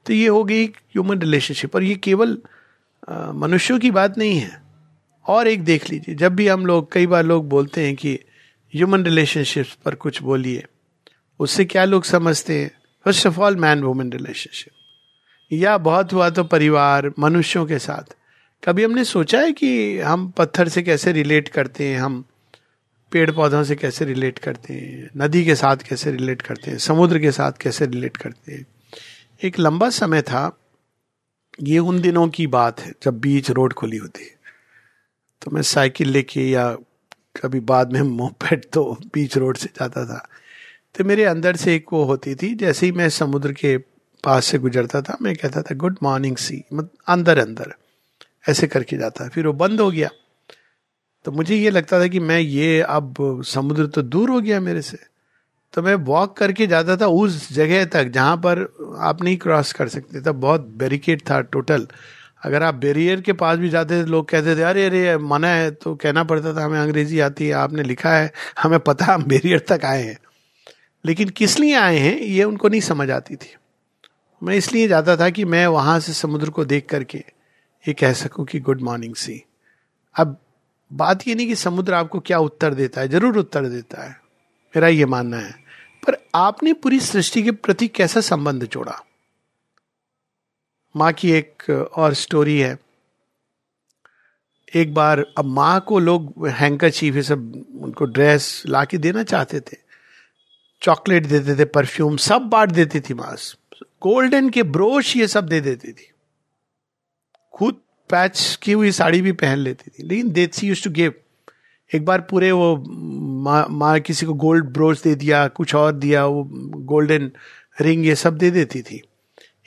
तो ये हो गई ह्यूमन रिलेशनशिप और ये केवल मनुष्यों की बात नहीं है। और एक देख लीजिए, जब भी हम लोग, कई बार लोग बोलते हैं कि ह्यूमन रिलेशनशिप पर कुछ बोलिए, उससे क्या लोग समझते हैं? First of all man women relationship या बहुत हुआ तो परिवार, मनुष्यों के साथ। कभी हमने सोचा है कि हम पत्थर से कैसे रिलेट करते हैं, हम पेड़ पौधों से कैसे रिलेट करते हैं, नदी के साथ कैसे रिलेट करते हैं, समुद्र के साथ कैसे रिलेट करते हैं? एक लंबा समय था, ये उन दिनों की बात है, जब बीच रोड खुली होती है। तो मैं साइकिल लेके या कभी बाद में मोपेड तो बीच रोड से जाता था। तो मेरे अंदर से एक वो होती थी, जैसे ही मैं समुद्र के पास से गुजरता था, मैं कहता था, गुड मॉर्निंग, सी। मतलब अंदर अंदर ऐसे करके जाता है। फिर वो बंद हो गया। तो मुझे ये लगता था कि मैं ये अब समुद्र तो दूर हो गया मेरे से। तो मैं वॉक करके जाता था उस जगह तक जहाँ पर आप नहीं क्रॉस कर सकते था। बहुत बैरिकेड था टोटल अगर आप बैरियर के पास भी जाते थे, लोग कहते थे, अरे अरे, मना है। तो कहना पड़ता था, हमें अंग्रेज़ी आती है, आपने लिखा है, हमें पता हम बैरियर तक आए हैं। लेकिन किस लिए आए हैं, ये उनको नहीं समझ आती थी। मैं इसलिए जाता था कि मैं वहाँ से समुद्र को देख करके ये कह सकूँ कि गुड मॉर्निंग सी अब बात ये नहीं कि समुद्र आपको क्या उत्तर देता है, ज़रूर उत्तर देता है, मेरा ये मानना है। पर आपने पूरी सृष्टि के प्रति कैसा संबंध जोड़ा? माँ की एक और स्टोरी है। एक बार अब माँ को लोग हैंकर चीफ ये सब उनको ड्रेस ला के देना चाहते थे। चॉकलेट देते थे परफ्यूम सब बांट देती थी माँ। गोल्डन के ब्रोश ये सब दे देती थी। खुद पैच की हुई साड़ी भी पहन लेती थी। लेकिन देत सी यूज़ टू गिव एक बार पूरे वो माँ, मा किसी को गोल्ड ब्रोच दे दिया, कुछ और दिया, वो गोल्डन रिंग ये सब दे देती थी।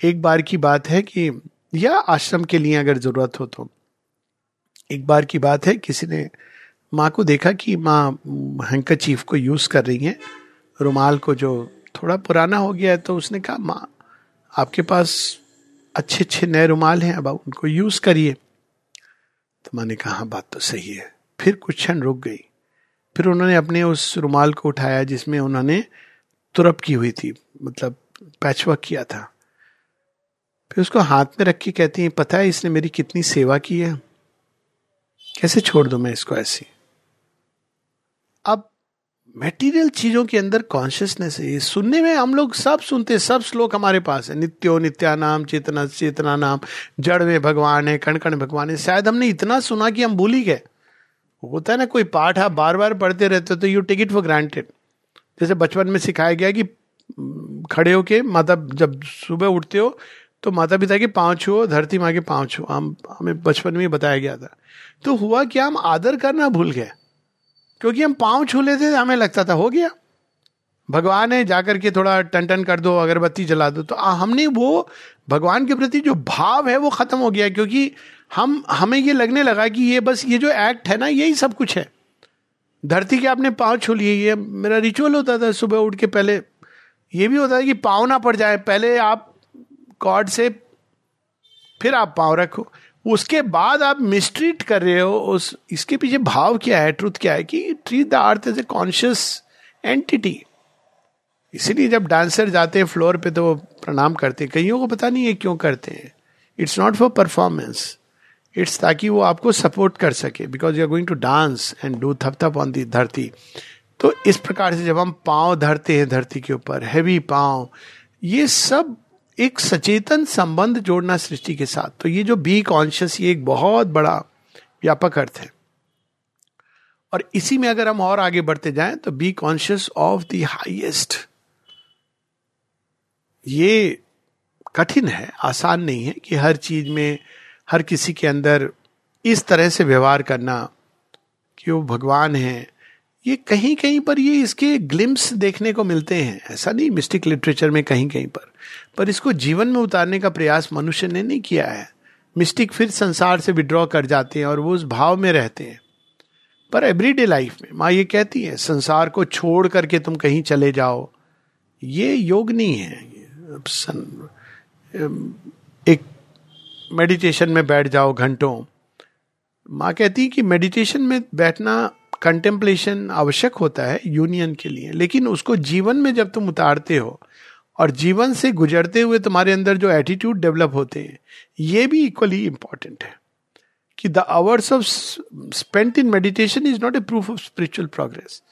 एक बार की बात है कि, या आश्रम के लिए अगर ज़रूरत हो तो। एक बार की बात है, किसी ने माँ को देखा कि माँ हैंकर चीफ को यूज़ कर रही हैं। रुमाल को जो थोड़ा पुराना हो गया है तो उसने कहा, माँ, आपके पास अच्छे अच्छे नए रुमाल हैं, अब उनको यूज़ करिए। तो माँ ने कहा हाँ बात तो सही है। फिर कुछ क्षण रुक गई। फिर उन्होंने अपने उस रुमाल को उठाया जिसमें उन्होंने तुरप की हुई थी मतलब पैचवर्क किया था। फिर उसको हाथ में रख के कहती है, पता है, इसने मेरी कितनी सेवा की है। कैसे छोड़ दू मैं इसको ऐसी? मेटीरियल चीज़ों के अंदर कॉन्शियसनेस है। सुनने में हम लोग सब सुनते हैं, सब श्लोक हमारे पास है। नित्यो नित्या नाम चेतना चेतना नाम जड़ में भगवान है कण कण भगवान है। शायद हमने इतना सुना कि हम भूल ही गए। होता है ना, कोई पाठ आप बार बार पढ़ते रहते हो तो you take it for granted जैसे बचपन में सिखाया गया कि खड़े होके माता, जब सुबह उठते हो तो माता पिता के पाँव छुओ, धरती माँ के पाँव छुओ। हम, हमें बचपन में ही बताया गया था। तो हुआ क्या हम आदर करना भूल गए। क्योंकि हम पाँव छू लेते थे, हमें लगता था, हो गया। भगवान है, जाकर के थोड़ा टन टन कर दो, अगरबत्ती जला दो। तो हमने वो भगवान के प्रति जो भाव है, वो खत्म हो गया, क्योंकि हम, हमें ये लगने लगा कि ये बस, ये जो एक्ट है ना, यही सब कुछ है। धरती के आपने पाँव छू लिए, ये मेरा रिचुअल होता था, सुबह उठ के पहले। ये भी होता था कि पाँव ना पड़ जाए, पहले आप कॉर्ड से फिर आप पाँव रखो। उसके बाद आप मिसट्रीट कर रहे हो, उस, इसके पीछे भाव क्या है ट्रुथ क्या है कि treat the earth as a conscious entity इसीलिए जब डांसर जाते हैं फ्लोर पे तो वो प्रणाम करते हैं। कईयों को पता नहीं है क्यों करते हैं। It's not for performance it's ताकि वो आपको सपोर्ट कर सके। Because you are going to dance and do थप थप ऑन दी धरती तो इस प्रकार से जब हम पाँव धरते हैं धरती के ऊपर हैवी पाँव, ये सब एक सचेतन संबंध जोड़ना सृष्टि के साथ। तो ये जो बी कॉन्शियस ये एक बहुत बड़ा व्यापक अर्थ है। और इसी में अगर हम और आगे बढ़ते जाएँ तो be conscious of the highest ये कठिन है, आसान नहीं है कि हर चीज़ में, हर किसी के अंदर इस तरह से व्यवहार करना कि वो भगवान है। ये कहीं कहीं पर ये इसके ग्लिम्स देखने को मिलते हैं। ऐसा नहीं मिस्टिक लिटरेचर में कहीं कहीं पर। पर इसको जीवन में उतारने का प्रयास मनुष्य ने नहीं किया है। मिस्टिक फिर संसार से विड्रॉ कर जाते हैं और वो उस भाव में रहते हैं। पर एवरीडे लाइफ में माँ ये कहती है, संसार को छोड़ करके तुम कहीं चले जाओ। ये योग नहीं है। एक मेडिटेशन में बैठ जाओ घंटों। माँ कहती है कि मेडिटेशन में बैठना कंटेम्पलेशन आवश्यक होता है यूनियन के लिए। लेकिन उसको जीवन में जब तुम उतारते हो और जीवन से गुजरते हुए तुम्हारे अंदर जो एटीट्यूड डेवलप होते हैं, ये भी इक्वली इंपॉर्टेंट है कि the hours of spent in meditation is not a proof of spiritual progress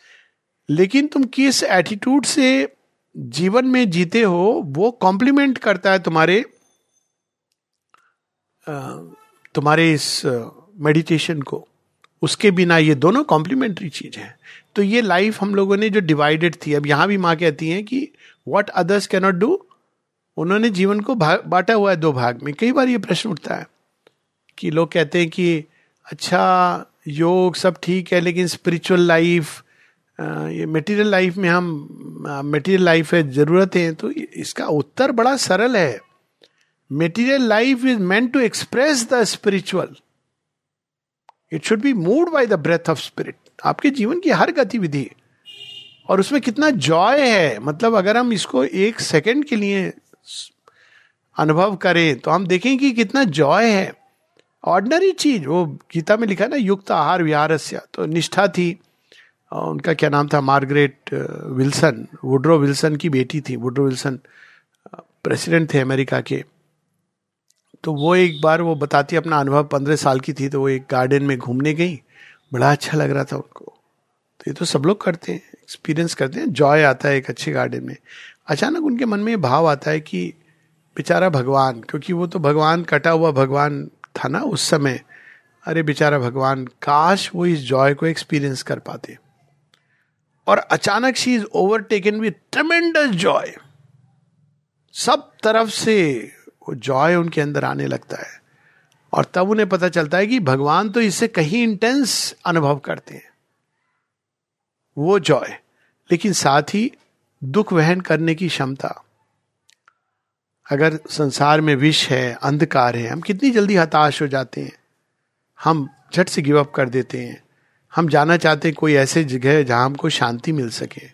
लेकिन तुम किस एटीट्यूड से जीवन में जीते हो, वो कॉम्प्लीमेंट करता है तुम्हारे तुम्हारे इस मेडिटेशन को। उसके बिना ये दोनों कॉम्प्लीमेंट्री चीज़ है। तो ये लाइफ हम लोगों ने जो डिवाइडेड थी, अब यहाँ भी माँ कहती हैं कि वट अदर्स कैनॉट डू उन्होंने जीवन को भाग बांटा हुआ है दो भाग में। कई बार ये प्रश्न उठता है कि लोग कहते हैं कि अच्छा योग सब ठीक है, लेकिन स्पिरिचुअल लाइफ ये मटेरियल लाइफ में हम मटेरियल लाइफ है, ज़रूरत है। तो इसका उत्तर बड़ा सरल है। Material life is meant to express the spiritual it should be moved by the breath of spirit आपके जीवन की हर गतिविधि और उसमें कितना जॉय है। मतलब अगर हम इसको एक सेकंड के लिए अनुभव करें तो हम देखें कि कितना जॉय है। ऑर्डनरी चीज़, वो गीता में लिखा ना, युक्त आहार विहार तो निष्ठा थी। उनका क्या नाम था? मार्गरेट विल्सन, वुड्रो विल्सन की बेटी थी। वुड्रो विल्सन प्रेसिडेंट थे अमेरिका के। तो वो एक बार वो बताती, अपना अनुभव पंद्रह साल की थी तो वो एक गार्डन में घूमने गई। बड़ा अच्छा लग रहा था उनको। तो ये तो सब लोग करते हैं। एक्सपीरियंस करते हैं जॉय आता है एक अच्छे गार्डन में। अचानक उनके मन में भाव आता है कि बेचारा भगवान, क्योंकि वो तो भगवान कटा हुआ भगवान था ना उस समय। अरे बेचारा भगवान, काश वो इस जॉय को एक्सपीरियंस कर पाते। और अचानक she is overtaken with tremendous joy सब तरफ़ से वो जॉय उनके अंदर आने लगता है। और तब उन्हें पता चलता है कि भगवान तो इससे कहीं इंटेंस अनुभव करते हैं। वो जॉय लेकिन साथ ही दुख वहन करने की क्षमता। अगर संसार में विष है, अंधकार है, हम कितनी जल्दी हताश हो जाते हैं। हम झट से गिव अप कर देते हैं। हम जाना चाहते हैं कोई ऐसे जगह जहाँ हमको शांति मिल सके।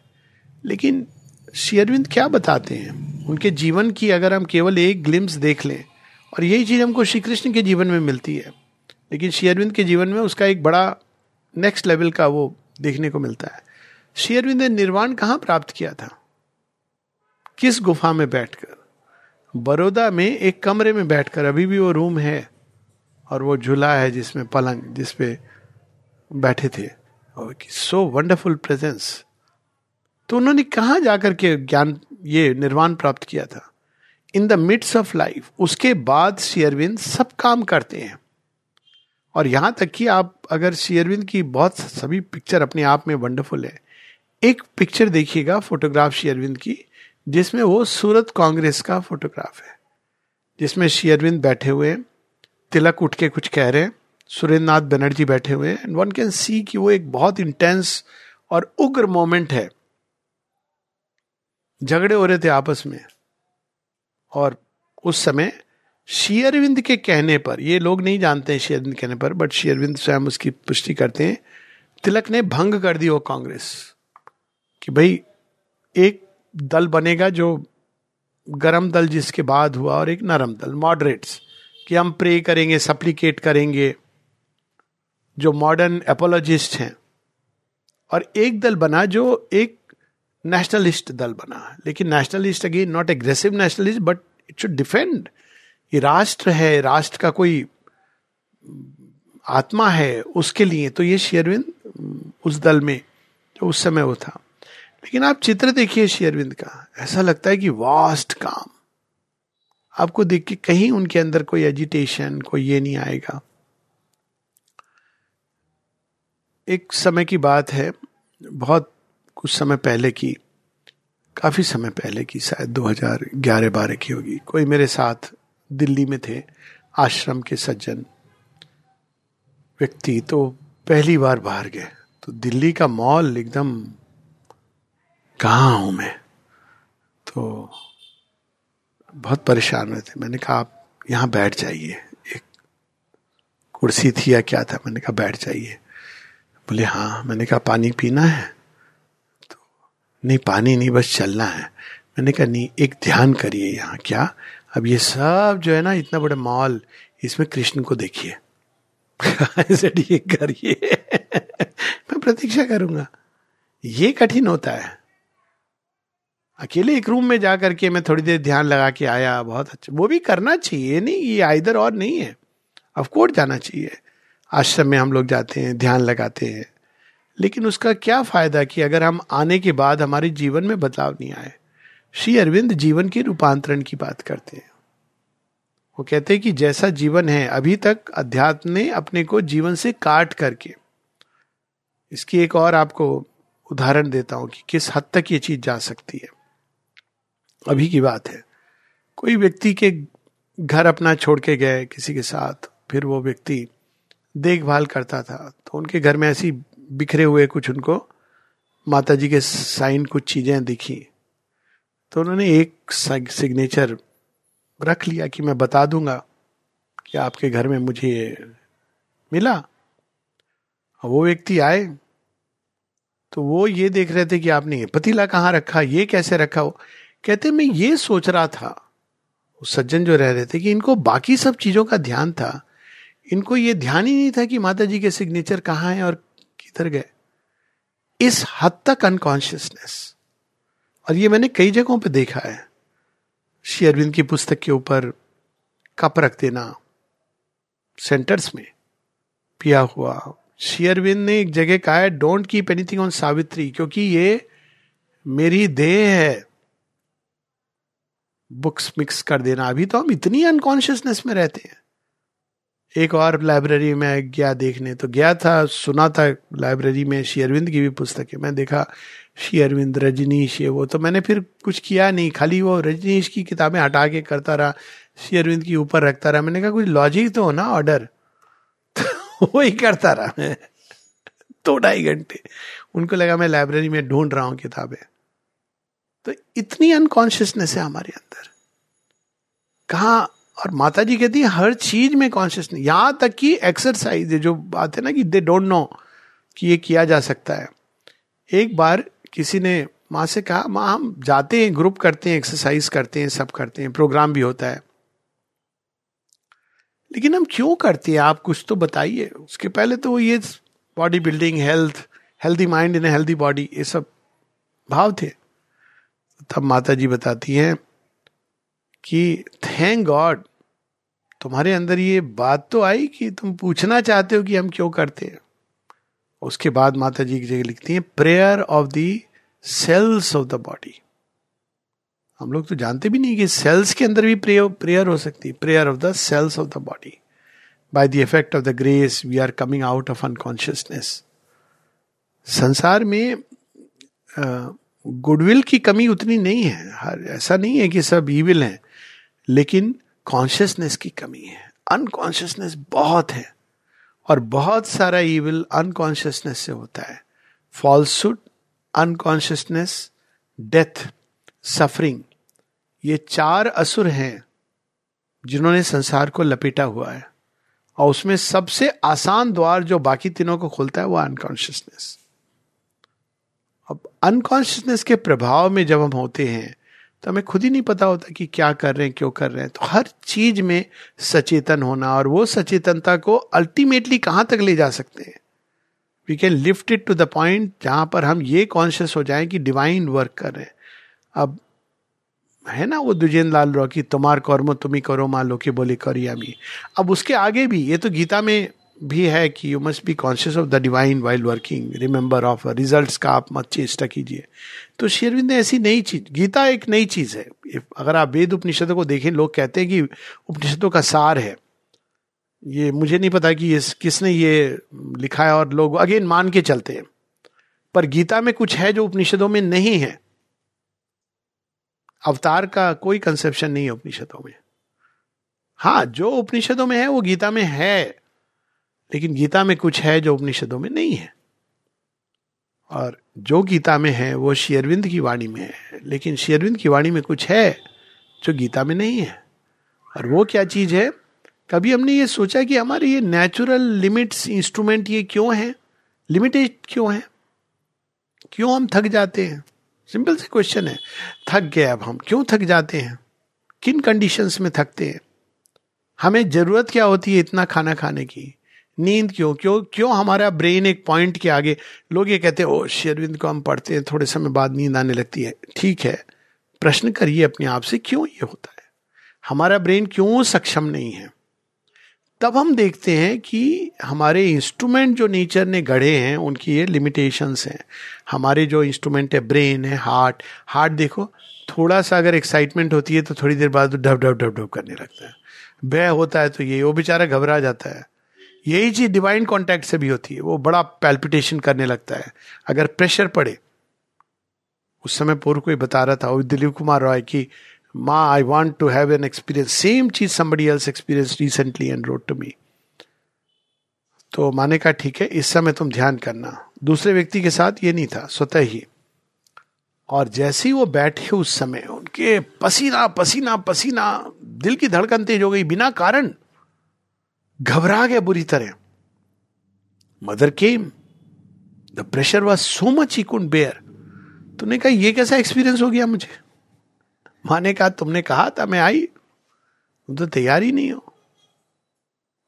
लेकिन शेयरविंद क्या बताते हैं? उनके जीवन की अगर हम केवल एक ग्लिम्स देख लें, और यही चीज़ हमको श्री कृष्ण के जीवन में मिलती है। लेकिन शेयरविंद के जीवन में उसका एक बड़ा नेक्स्ट लेवल का वो देखने को मिलता है। शेयरविंद ने निर्वाण कहाँ प्राप्त किया था? किस गुफा में बैठकर? बड़ौदा में एक कमरे में बैठकर। अभी भी वो रूम है और वो झूला है जिसमें पलंग जिसपे बैठे थे। और सो वंडरफुल प्रेजेंस तो उन्होंने कहा जाकर के ज्ञान, ये निर्वाण प्राप्त किया था? In the midst of life उसके बाद शेयरविंद सब काम करते हैं। और यहाँ तक कि आप, अगर शेयरविंद की बहुत सभी पिक्चर अपने आप में वंडरफुल है एक पिक्चर देखिएगा फोटोग्राफ शेयरविंद की, जिसमें वो सूरत कांग्रेस का फोटोग्राफ है। जिसमें शेयरविंद बैठे हुए हैं, तिलक उठ के कुछ कह रहे हैं सुरेंद्र नाथ बनर्जी बैठे हुए हैं एंड वन कैन सी कि वो एक बहुत इंटेंस और उग्र मोमेंट है। झगड़े हो रहे थे आपस में, और उस समय शेयरविंद के कहने पर, ये लोग नहीं जानते हैं शेयरविंद कहने पर बट शेयरविंद स्वयं उसकी पुष्टि करते हैं, तिलक ने भंग कर दी वो कांग्रेस। कि भाई, एक दल बनेगा जो गरम दल जिसके बाद हुआ और एक नरम दल मॉडरेट्स कि हम प्रे करेंगे सप्लीकेट करेंगे, जो मॉडर्न एपोलॉजिस्ट हैं। और एक दल बना जो एक नेशनलिस्ट दल बना। लेकिन nationalist again not aggressive nationalist but it should defend ये राष्ट्र है, राष्ट्र का कोई आत्मा है उसके लिए। तो ये शेयरविंद उस दल में, जो उस समय वो था। लेकिन आप चित्र देखिए शेयरविंद का। ऐसा लगता है कि वास्ट काम। आपको देख के कहीं उनके अंदर कोई एजिटेशन कोई ये नहीं आएगा। एक समय की बात है, बहुत कुछ समय पहले की, काफ़ी समय पहले की, शायद 2011-12 की होगी। कोई मेरे साथ दिल्ली में थे, आश्रम के सज्जन, व्यक्ति तो पहली बार बाहर गए। तो दिल्ली का मॉल एकदम कहा हूँ मैं। तो बहुत परेशान हुए थे मैंने कहा, आप यहाँ बैठ जाइए। एक कुर्सी थी या क्या था? मैंने कहा, बैठ जाइए। बोले हाँ। मैंने कहा, पानी पीना है? तो नहीं, पानी नहीं, बस चलना है। मैंने कहा, नहीं, एक ध्यान करिए यहाँ क्या? अब ये सब जो है ना, इतना बड़ा मॉल, इसमें कृष्ण को देखिए। <laughs> करिए। <laughs> मैं प्रतीक्षा करूँगा। ये कठिन होता है। अकेले एक रूम में जा करके मैं थोड़ी देर ध्यान लगा के आया, बहुत अच्छा। वो भी करना चाहिए, नहीं, ये आइधर और नहीं है। ऑफकोर्स जाना चाहिए। आश्रम में हम लोग जाते हैं, ध्यान लगाते हैं। लेकिन उसका क्या फ़ायदा कि अगर हम आने के बाद हमारे जीवन में बदलाव नहीं आए? श्री अरविंद जीवन के रूपांतरण की बात करते हैं। वो कहते हैं कि जैसा जीवन है, अभी तक अध्यात्म ने अपने को जीवन से काट करके, इसकी एक और आपको उदाहरण देता हूँ कि किस हद तक ये चीज़ जा सकती है। अभी की बात है। कोई व्यक्ति के घर अपना छोड़ के गए किसी के साथ, फिर वो व्यक्ति देखभाल करता था तो उनके घर में ऐसी बिखरे हुए कुछ उनको माता जी के साइन कुछ चीज़ें दिखी। तो उन्होंने एक सिग्नेचर रख लिया कि मैं बता दूँगा कि आपके घर में मुझे मिला। वो व्यक्ति आए तो वो ये देख रहे थे कि आपने पतीला कहाँ रखा, ये कैसे रखा हो कहते, मैं ये सोच रहा था। उस सज्जन जो रह रहे थे कि इनको बाकी सब चीज़ों का ध्यान था। इनको ये ध्यान ही नहीं था कि माता जी के सिग्नेचर कहाँ हैं और किधर गए। इस हद तक अनकॉन्शियसनेस और ये मैंने कई जगहों पे देखा है। श्री अरविंद की पुस्तक के ऊपर कप रख देना सेंटर्स में पिया हुआ। श्री अरविंद ने एक जगह कहा है don't keep anything on Savitri क्योंकि ये मेरी देह है। बुक्स मिक्स कर देना। अभी तो हम इतनी अनकॉन्शियसनेस में रहते हैं। एक और लाइब्रेरी में गया देखने तो गया था, सुना था लाइब्रेरी में श्री अरविंद की भी पुस्तक। है मैं देखा, श्री अरविंद, रजनीश, ये वो तो मैंने फिर कुछ किया नहीं। खाली वो रजनीश की किताबें हटा के करता रहा, श्री अरविंद की ऊपर रखता रहा। मैंने कहा, कुछ लॉजिक तो हो ना ऑर्डर <laughs> तो वही करता रहा मैं, दो ढाई घंटे। उनको लगा मैं लाइब्रेरी में ढूंढ रहा हूँ किताबें। तो इतनी अनकॉन्शियसनेस है हमारे अंदर। कहा और माता जी कहती है, हर चीज़ में कॉन्शियस नहीं यहाँ तक कि एक्सरसाइज जो बात है ना कि दे डोंट नो कि ये किया जा सकता है। एक बार किसी ने माँ से कहा, माँ, हम जाते हैं ग्रुप करते हैं एक्सरसाइज करते हैं, सब करते हैं प्रोग्राम भी होता है। लेकिन हम क्यों करते हैं? आप कुछ तो बताइए। उसके पहले तो ये body building health healthy mind in healthy body ये सब भाव थे। तब माता जी बताती हैं कि, थैंक गॉड, तुम्हारे अंदर ये बात तो आई कि तुम पूछना चाहते हो कि हम क्यों करते हैं? उसके बाद माता जी की जगह लिखती हैं prayer of the cells of the body हम लोग तो जानते भी नहीं कि सेल्स के अंदर भी प्रेयर हो सकती है। Prayer of the cells of the body by the effect of the grace we are coming out of unconsciousness संसार में गुडविल की कमी उतनी नहीं है। हर, ऐसा नहीं है कि सब ईविल हैं, लेकिन कॉन्शियसनेस की कमी है। अनकॉन्शियसनेस बहुत है और बहुत सारा ईविल अनकॉन्शियसनेस से होता है। फॉल्सुड अनकॉन्शियसनेस डेथ सफरिंग ये चार असुर हैं जिन्होंने संसार को लपेटा हुआ है। और उसमें सबसे आसान द्वार जो बाकी तीनों को खोलता है वो अनकॉन्शियसनेस अब अनकॉन्शियसनेस के प्रभाव में जब हम होते हैं तो हमें खुद ही नहीं पता होता कि क्या कर रहे हैं, क्यों कर रहे हैं। तो हर चीज़ में सचेतन होना और वो सचेतनता को अल्टीमेटली कहाँ तक ले जा सकते हैं? We can lift it to the point जहाँ पर हम ये कॉन्शियस हो जाएँ कि डिवाइन वर्क कर रहे हैं। अब है ना वो दुजेन लाल रो की, तुम्हार कर्म, तुम्ही करो, मान लो कि बोले करिया भी। अब उसके आगे भी, ये तो गीता में भी है कि you must be conscious of the divine while working remember of result का आप मत चेष्टा कीजिए। तो शेरविंद ने ऐसी नई चीज़, गीता एक नई चीज़ है। अगर आप वेद उपनिषदों को देखें, लोग कहते हैं कि उपनिषदों का सार है। ये मुझे नहीं पता कि ये किसने ये लिखा है और लोग अगेन मान के चलते हैं। पर गीता में कुछ है जो उपनिषदों में नहीं है। अवतार का कोई कंसेप्शन नहीं है उपनिषदों में। हाँ जो उपनिषदों में है, वो गीता में है। लेकिन गीता में कुछ है जो उपनिषदों में नहीं है। और जो गीता में है, वो शेयरविंद की वाणी में है। लेकिन शेयरविंद की वाणी में कुछ है जो गीता में नहीं है। और वो क्या चीज़ है? कभी हमने ये सोचा कि हमारे ये नेचुरल लिमिट्स इंस्ट्रूमेंट ये क्यों है? लिमिटेड क्यों है? क्यों हम थक जाते हैं? सिंपल से क्वेश्चन है। थक गए अब हम। क्यों थक जाते हैं? किन कंडीशंस में थकते हैं? हमें ज़रूरत क्या होती है इतना खाना खाने की? नींद क्यों? क्यों क्यों हमारा ब्रेन एक पॉइंट के आगे? लोग ये कहते हैं ओ शेरविंद को हम पढ़ते हैं, थोड़े समय बाद नींद आने लगती है। ठीक है, प्रश्न करिए अपने आप से, क्यों ये होता है? हमारा ब्रेन क्यों सक्षम नहीं है? तब हम देखते हैं कि हमारे इंस्ट्रूमेंट जो नेचर ने गढ़े हैं, उनकी ये लिमिटेशंस हैं। हमारे जो इंस्ट्रूमेंट है ब्रेन है हार्ट हार्ट देखो, थोड़ा सा अगर एक्साइटमेंट होती है तो थोड़ी देर बाद ढब ढब ढब ढब करने लगता है। भय होता है तो ये, वो बेचारा घबरा जाता है। यही चीज़ डिवाइन कॉन्टैक्ट से भी होती है। वो बड़ा पैल्पिटेशन करने लगता है। अगर प्रेशर पड़े, उस समय पूर्व कोई बता रहा था दिलीप कुमार रॉय की, माँ I want to have an experience same cheese somebody else experience recently and wrote to me तो माने का ठीक है, इस समय तुम ध्यान करना। दूसरे व्यक्ति के साथ ये नहीं था, स्वतः ही। और जैसे ही वो बैठे उस समय, उनके पसीना पसीना पसीना, दिल की धड़कन तेज हो गई बिना कारण। घबरा गया बुरी तरह। Mother came the pressure was so much he couldn't bear तुमने कहा, ये कैसा एक्सपीरियंस हो गया मुझे? माँ ने कहा, तुमने कहा था मैं आई। तुम तो तैयार ही नहीं हो।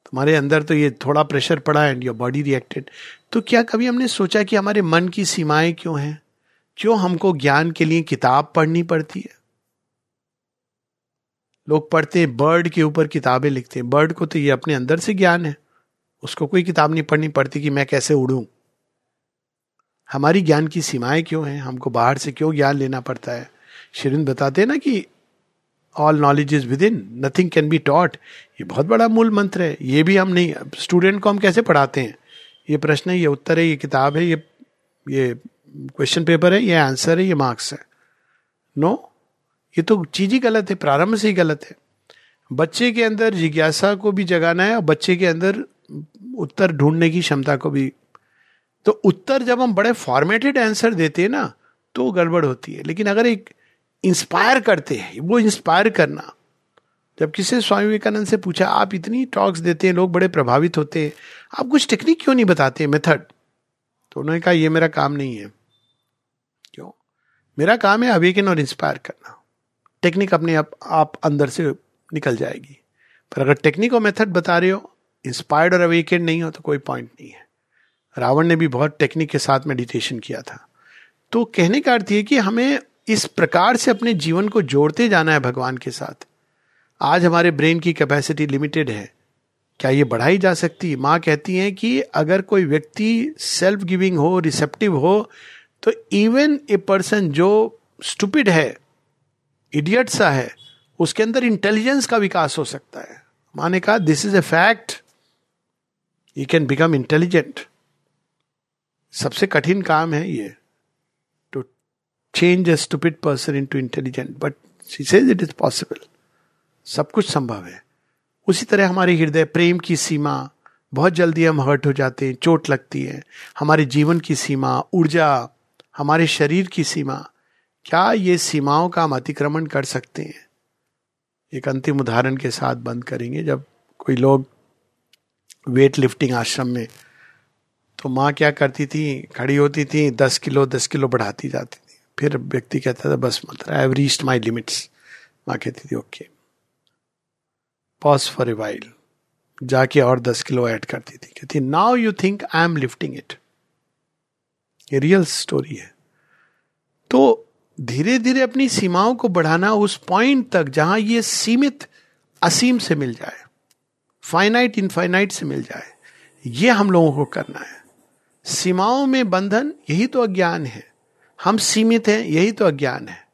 तुम्हारे अंदर तो ये थोड़ा प्रेशर पड़ा एंड योर बॉडी रिएक्टेड तो क्या कभी हमने सोचा कि हमारे मन की सीमाएँ क्यों हैं? क्यों हमको ज्ञान के लिए किताब पढ़नी पड़ती है? लोग पढ़ते हैं, बर्ड के ऊपर किताबें लिखते हैं। बर्ड को तो ये अपने अंदर से ज्ञान है। उसको कोई किताब नहीं पढ़नी पड़ती कि मैं कैसे उड़ूं। हमारी ज्ञान की सीमाएँ क्यों हैं? हमको बाहर से क्यों ज्ञान लेना पड़ता है? शिरिन बताते हैं ना कि all knowledge is within nothing can be taught ये बहुत बड़ा मूल मंत्र है। ये भी हम नहीं स्टूडेंट को हम कैसे पढ़ाते हैं? ये प्रश्न है, ये उत्तर है, ये किताब है, ये ये क्वेश्चन पेपर है, ये आंसर है, ये मार्क्स है। नो ये तो चीज़ ही गलत है, प्रारंभ से ही गलत है। बच्चे के अंदर जिज्ञासा को भी जगाना है और बच्चे के अंदर उत्तर ढूँढने की क्षमता को भी। तो उत्तर जब हम बड़े फॉर्मेटेड आंसर देते हैं ना तो गड़बड़ होती है। लेकिन अगर एक इंस्पायर करते हैं, वो इंस्पायर करना। जब किसी स्वामी विवेकानंद से पूछा, आप इतनी टॉक्स देते हैं, लोग बड़े प्रभावित होते हैं। आप कुछ टेक्निक क्यों नहीं बताते मेथड तो उन्होंने कहा, ये मेरा काम नहीं है। क्यों? मेरा काम है अवेकन और इंस्पायर करना। टेक्निक अपने आप आप अंदर से निकल जाएगी। पर अगर टेक्निक और मेथड बता रहे हो इंस्पायर्ड और अवेकन नहीं हो तो कोई पॉइंट नहीं है। रावण ने भी बहुत टेक्निक के साथ मेडिटेशन किया था। तो कहने का अर्थ ये कि हमें इस प्रकार से अपने जीवन को जोड़ते जाना है भगवान के साथ। आज हमारे ब्रेन की कैपेसिटी लिमिटेड है। क्या ये बढ़ाई जा सकती माँ कहती हैं कि अगर कोई व्यक्ति सेल्फ गिविंग हो रिसेप्टिव हो तो इवन ए पर्सन जो स्टूपिड है इडियट सा है, उसके अंदर इंटेलिजेंस का विकास हो सकता है। माँ ने कहा this is a fact you can become intelligent सबसे कठिन काम है ये to change a stupid person into intelligent but she says it is possible सब कुछ संभव है। उसी तरह हमारे हृदय, प्रेम की सीमा, बहुत जल्दी हम हर्ट हो जाते हैं, चोट लगती है। हमारे जीवन की सीमा, ऊर्जा, हमारे शरीर की सीमा क्या ये सीमाओं का हम अतिक्रमण कर सकते हैं? एक अंतिम उदाहरण के साथ बंद करेंगे। जब कोई लोग वेट लिफ्टिंग आश्रम में तो माँ क्या करती थी? खड़ी होती थी, दस किलो दस किलो बढ़ाती जाती थी। फिर व्यक्ति कहता था, बस मत आई रीच्ड माई लिमिट्स माँ कहती थी, okay. Pause for a while जाके और दस किलो ऐड करती थी। कहती now you think I am lifting it ये रियल स्टोरी है। तो धीरे धीरे अपनी सीमाओं को बढ़ाना उस पॉइंट तक जहाँ ये सीमित, असीम से मिल जाए। फाइनाइट इनफाइनाइट से मिल जाए। ये हम लोगों को करना है। सीमाओं में बंधन, यही तो अज्ञान है। हम सीमित हैं, यही तो अज्ञान है।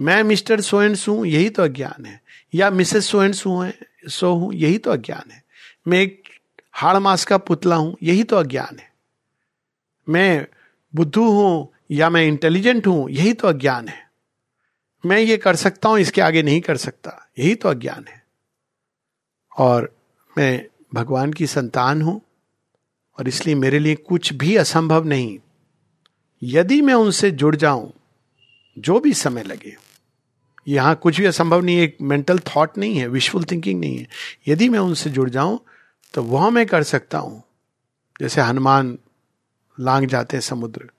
मैं मिस्टर सोएंस हूँ, यही तो अज्ञान है। या मिसेस सोएंस हूँ, सो हूँ, यही तो अज्ञान है। मैं एक हाड़ मास का पुतला हूँ, यही तो अज्ञान है। मैं बुद्धू हूँ या मैं इंटेलिजेंट हूँ, यही तो अज्ञान है। मैं ये कर सकता हूँ, इसके आगे नहीं कर सकता, यही तो अज्ञान है। और मैं भगवान की संतान हूँ, और इसलिए मेरे लिए कुछ भी असंभव नहीं। यदि मैं उनसे जुड़ जाऊँ, जो भी समय लगे, यहाँ कुछ भी असंभव नहीं, एक मेंटल थॉट नहीं है विशफुल थिंकिंग नहीं है। यदि मैं उनसे जुड़ जाऊँ तो वह मैं कर सकता हूँ। जैसे हनुमान लांग जाते हैं समुद्र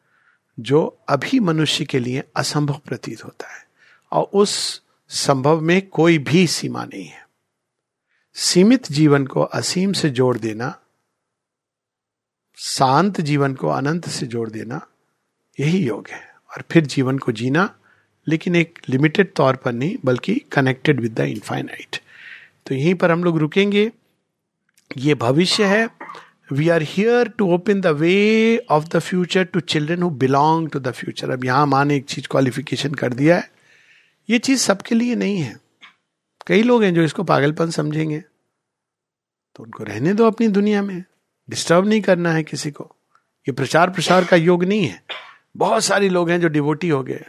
जो अभी मनुष्य के लिए असंभव प्रतीत होता है। और उस संभव में कोई भी सीमा नहीं है। सीमित जीवन को असीम से जोड़ देना, शांत जीवन को अनंत से जोड़ देना, यही योग है। और फिर जीवन को जीना, लेकिन एक लिमिटेड तौर पर नहीं, बल्कि कनेक्टेड विद द इनफाइनाइट तो यहीं पर हम लोग रुकेंगे। ये भविष्य है we are here to open the way of the future to children who belong to the future अब यहाँ माँ ने एक चीज़ क्वालिफिकेशन कर दिया है। ये चीज़ सबके लिए नहीं है। कई लोग हैं जो इसको पागलपन समझेंगे। तो उनको रहने दो अपनी दुनिया में। डिस्टर्ब नहीं करना है किसी को। ये प्रचार प्रसार का योग नहीं है। बहुत सारे लोग हैं जो डिवोटी हो गए।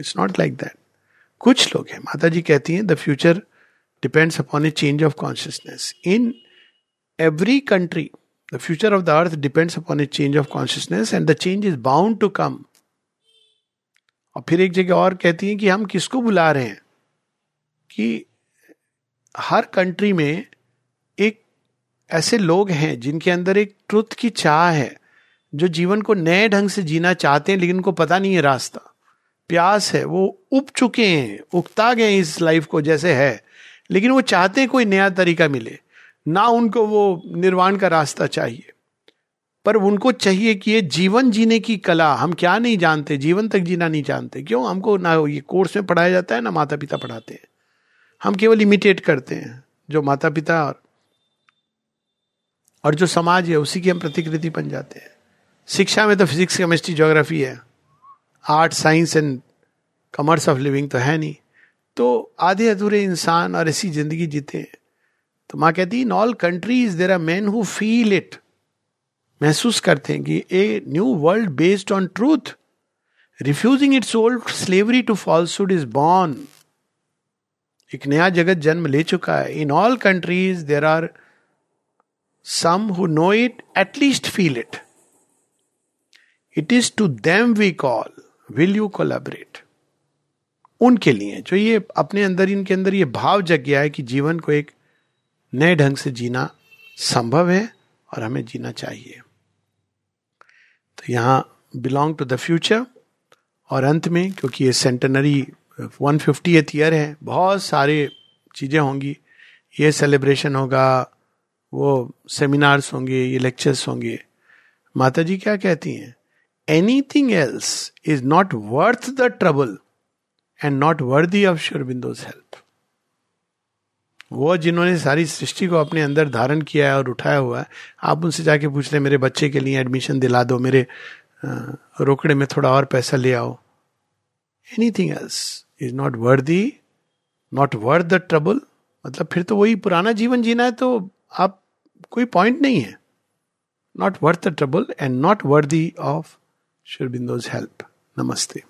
इट्स नॉट लाइक दैट कुछ लोग हैं। माता जी कहती हैं the future depends upon a change of consciousness in every country the future of the earth depends upon a change of consciousness and the change is bound to come और फिर एक जगह और कहती हैं कि हम किसको बुला रहे हैं? कि हर कंट्री में एक ऐसे लोग हैं जिनके अंदर एक ट्रुथ की चाह है, जो जीवन को नए ढंग से जीना चाहते हैं, लेकिन उनको पता नहीं है रास्ता। प्यास है, वो उब चुके हैं, उगता गए इस लाइफ को जैसे है, लेकिन वो चाहते हैं कोई नया तरीका मिले। ना उनको वो निर्वाण का रास्ता चाहिए। पर उनको चाहिए कि ये जीवन जीने की कला, हम क्या नहीं जानते, जीवन तक जीना नहीं जानते। क्यों? हमको ना ये कोर्स में पढ़ाया जाता है, ना माता पिता पढ़ाते हैं। हम केवल इमिटेट करते हैं, जो माता पिता और और जो समाज है, उसी की हम प्रतिकृति बन जाते हैं। शिक्षा में तो फिजिक्स, केमिस्ट्री, ज्योग्राफी है। Art, science and commerce of living तो है नहीं। तो आधे अधूरे इंसान और ऐसी ज़िंदगी जीते हैं। तो माँ कहती in all countries there are men who feel it महसूस करते हैं कि a new world based on truth, refusing its old slavery to falsehood is born. एक नया जगत जन्म ले चुका है। In all countries there are some who know it at least feel it it is to them we call will you collaborate उनके लिए, जो ये अपने अंदर, इनके अंदर ये भाव जग गया है कि जीवन को एक नए ढंग से जीना संभव है और हमें जीना चाहिए। तो यहाँ बिलोंग टू द फ्यूचर और अंत में, क्योंकि ये सेंटनरी वन फिफ्टी ईयर है, बहुत सारे चीज़ें होंगी। ये सेलिब्रेशन होगा, वो सेमिनार्स होंगे, ये लेक्चर्स होंगे। माता जी क्या कहती हैं? Anything else is not worth the trouble and not worthy of Sri Aurobindo's help वो जिन्होंने सारी सृष्टि को अपने अंदर धारण किया है और उठाया हुआ है, आप उनसे जाके पूछ रहे मेरे बच्चे के लिए एडमिशन दिला दो, मेरे रोकड़े में थोड़ा और पैसा ले आओ। Anything else is not worthy not worth the trouble मतलब फिर तो वही पुराना जीवन जीना है तो आप, कोई पॉइंट नहीं है। Not worth the trouble and not worthy of Sri Aurobindo's help नमस्ते।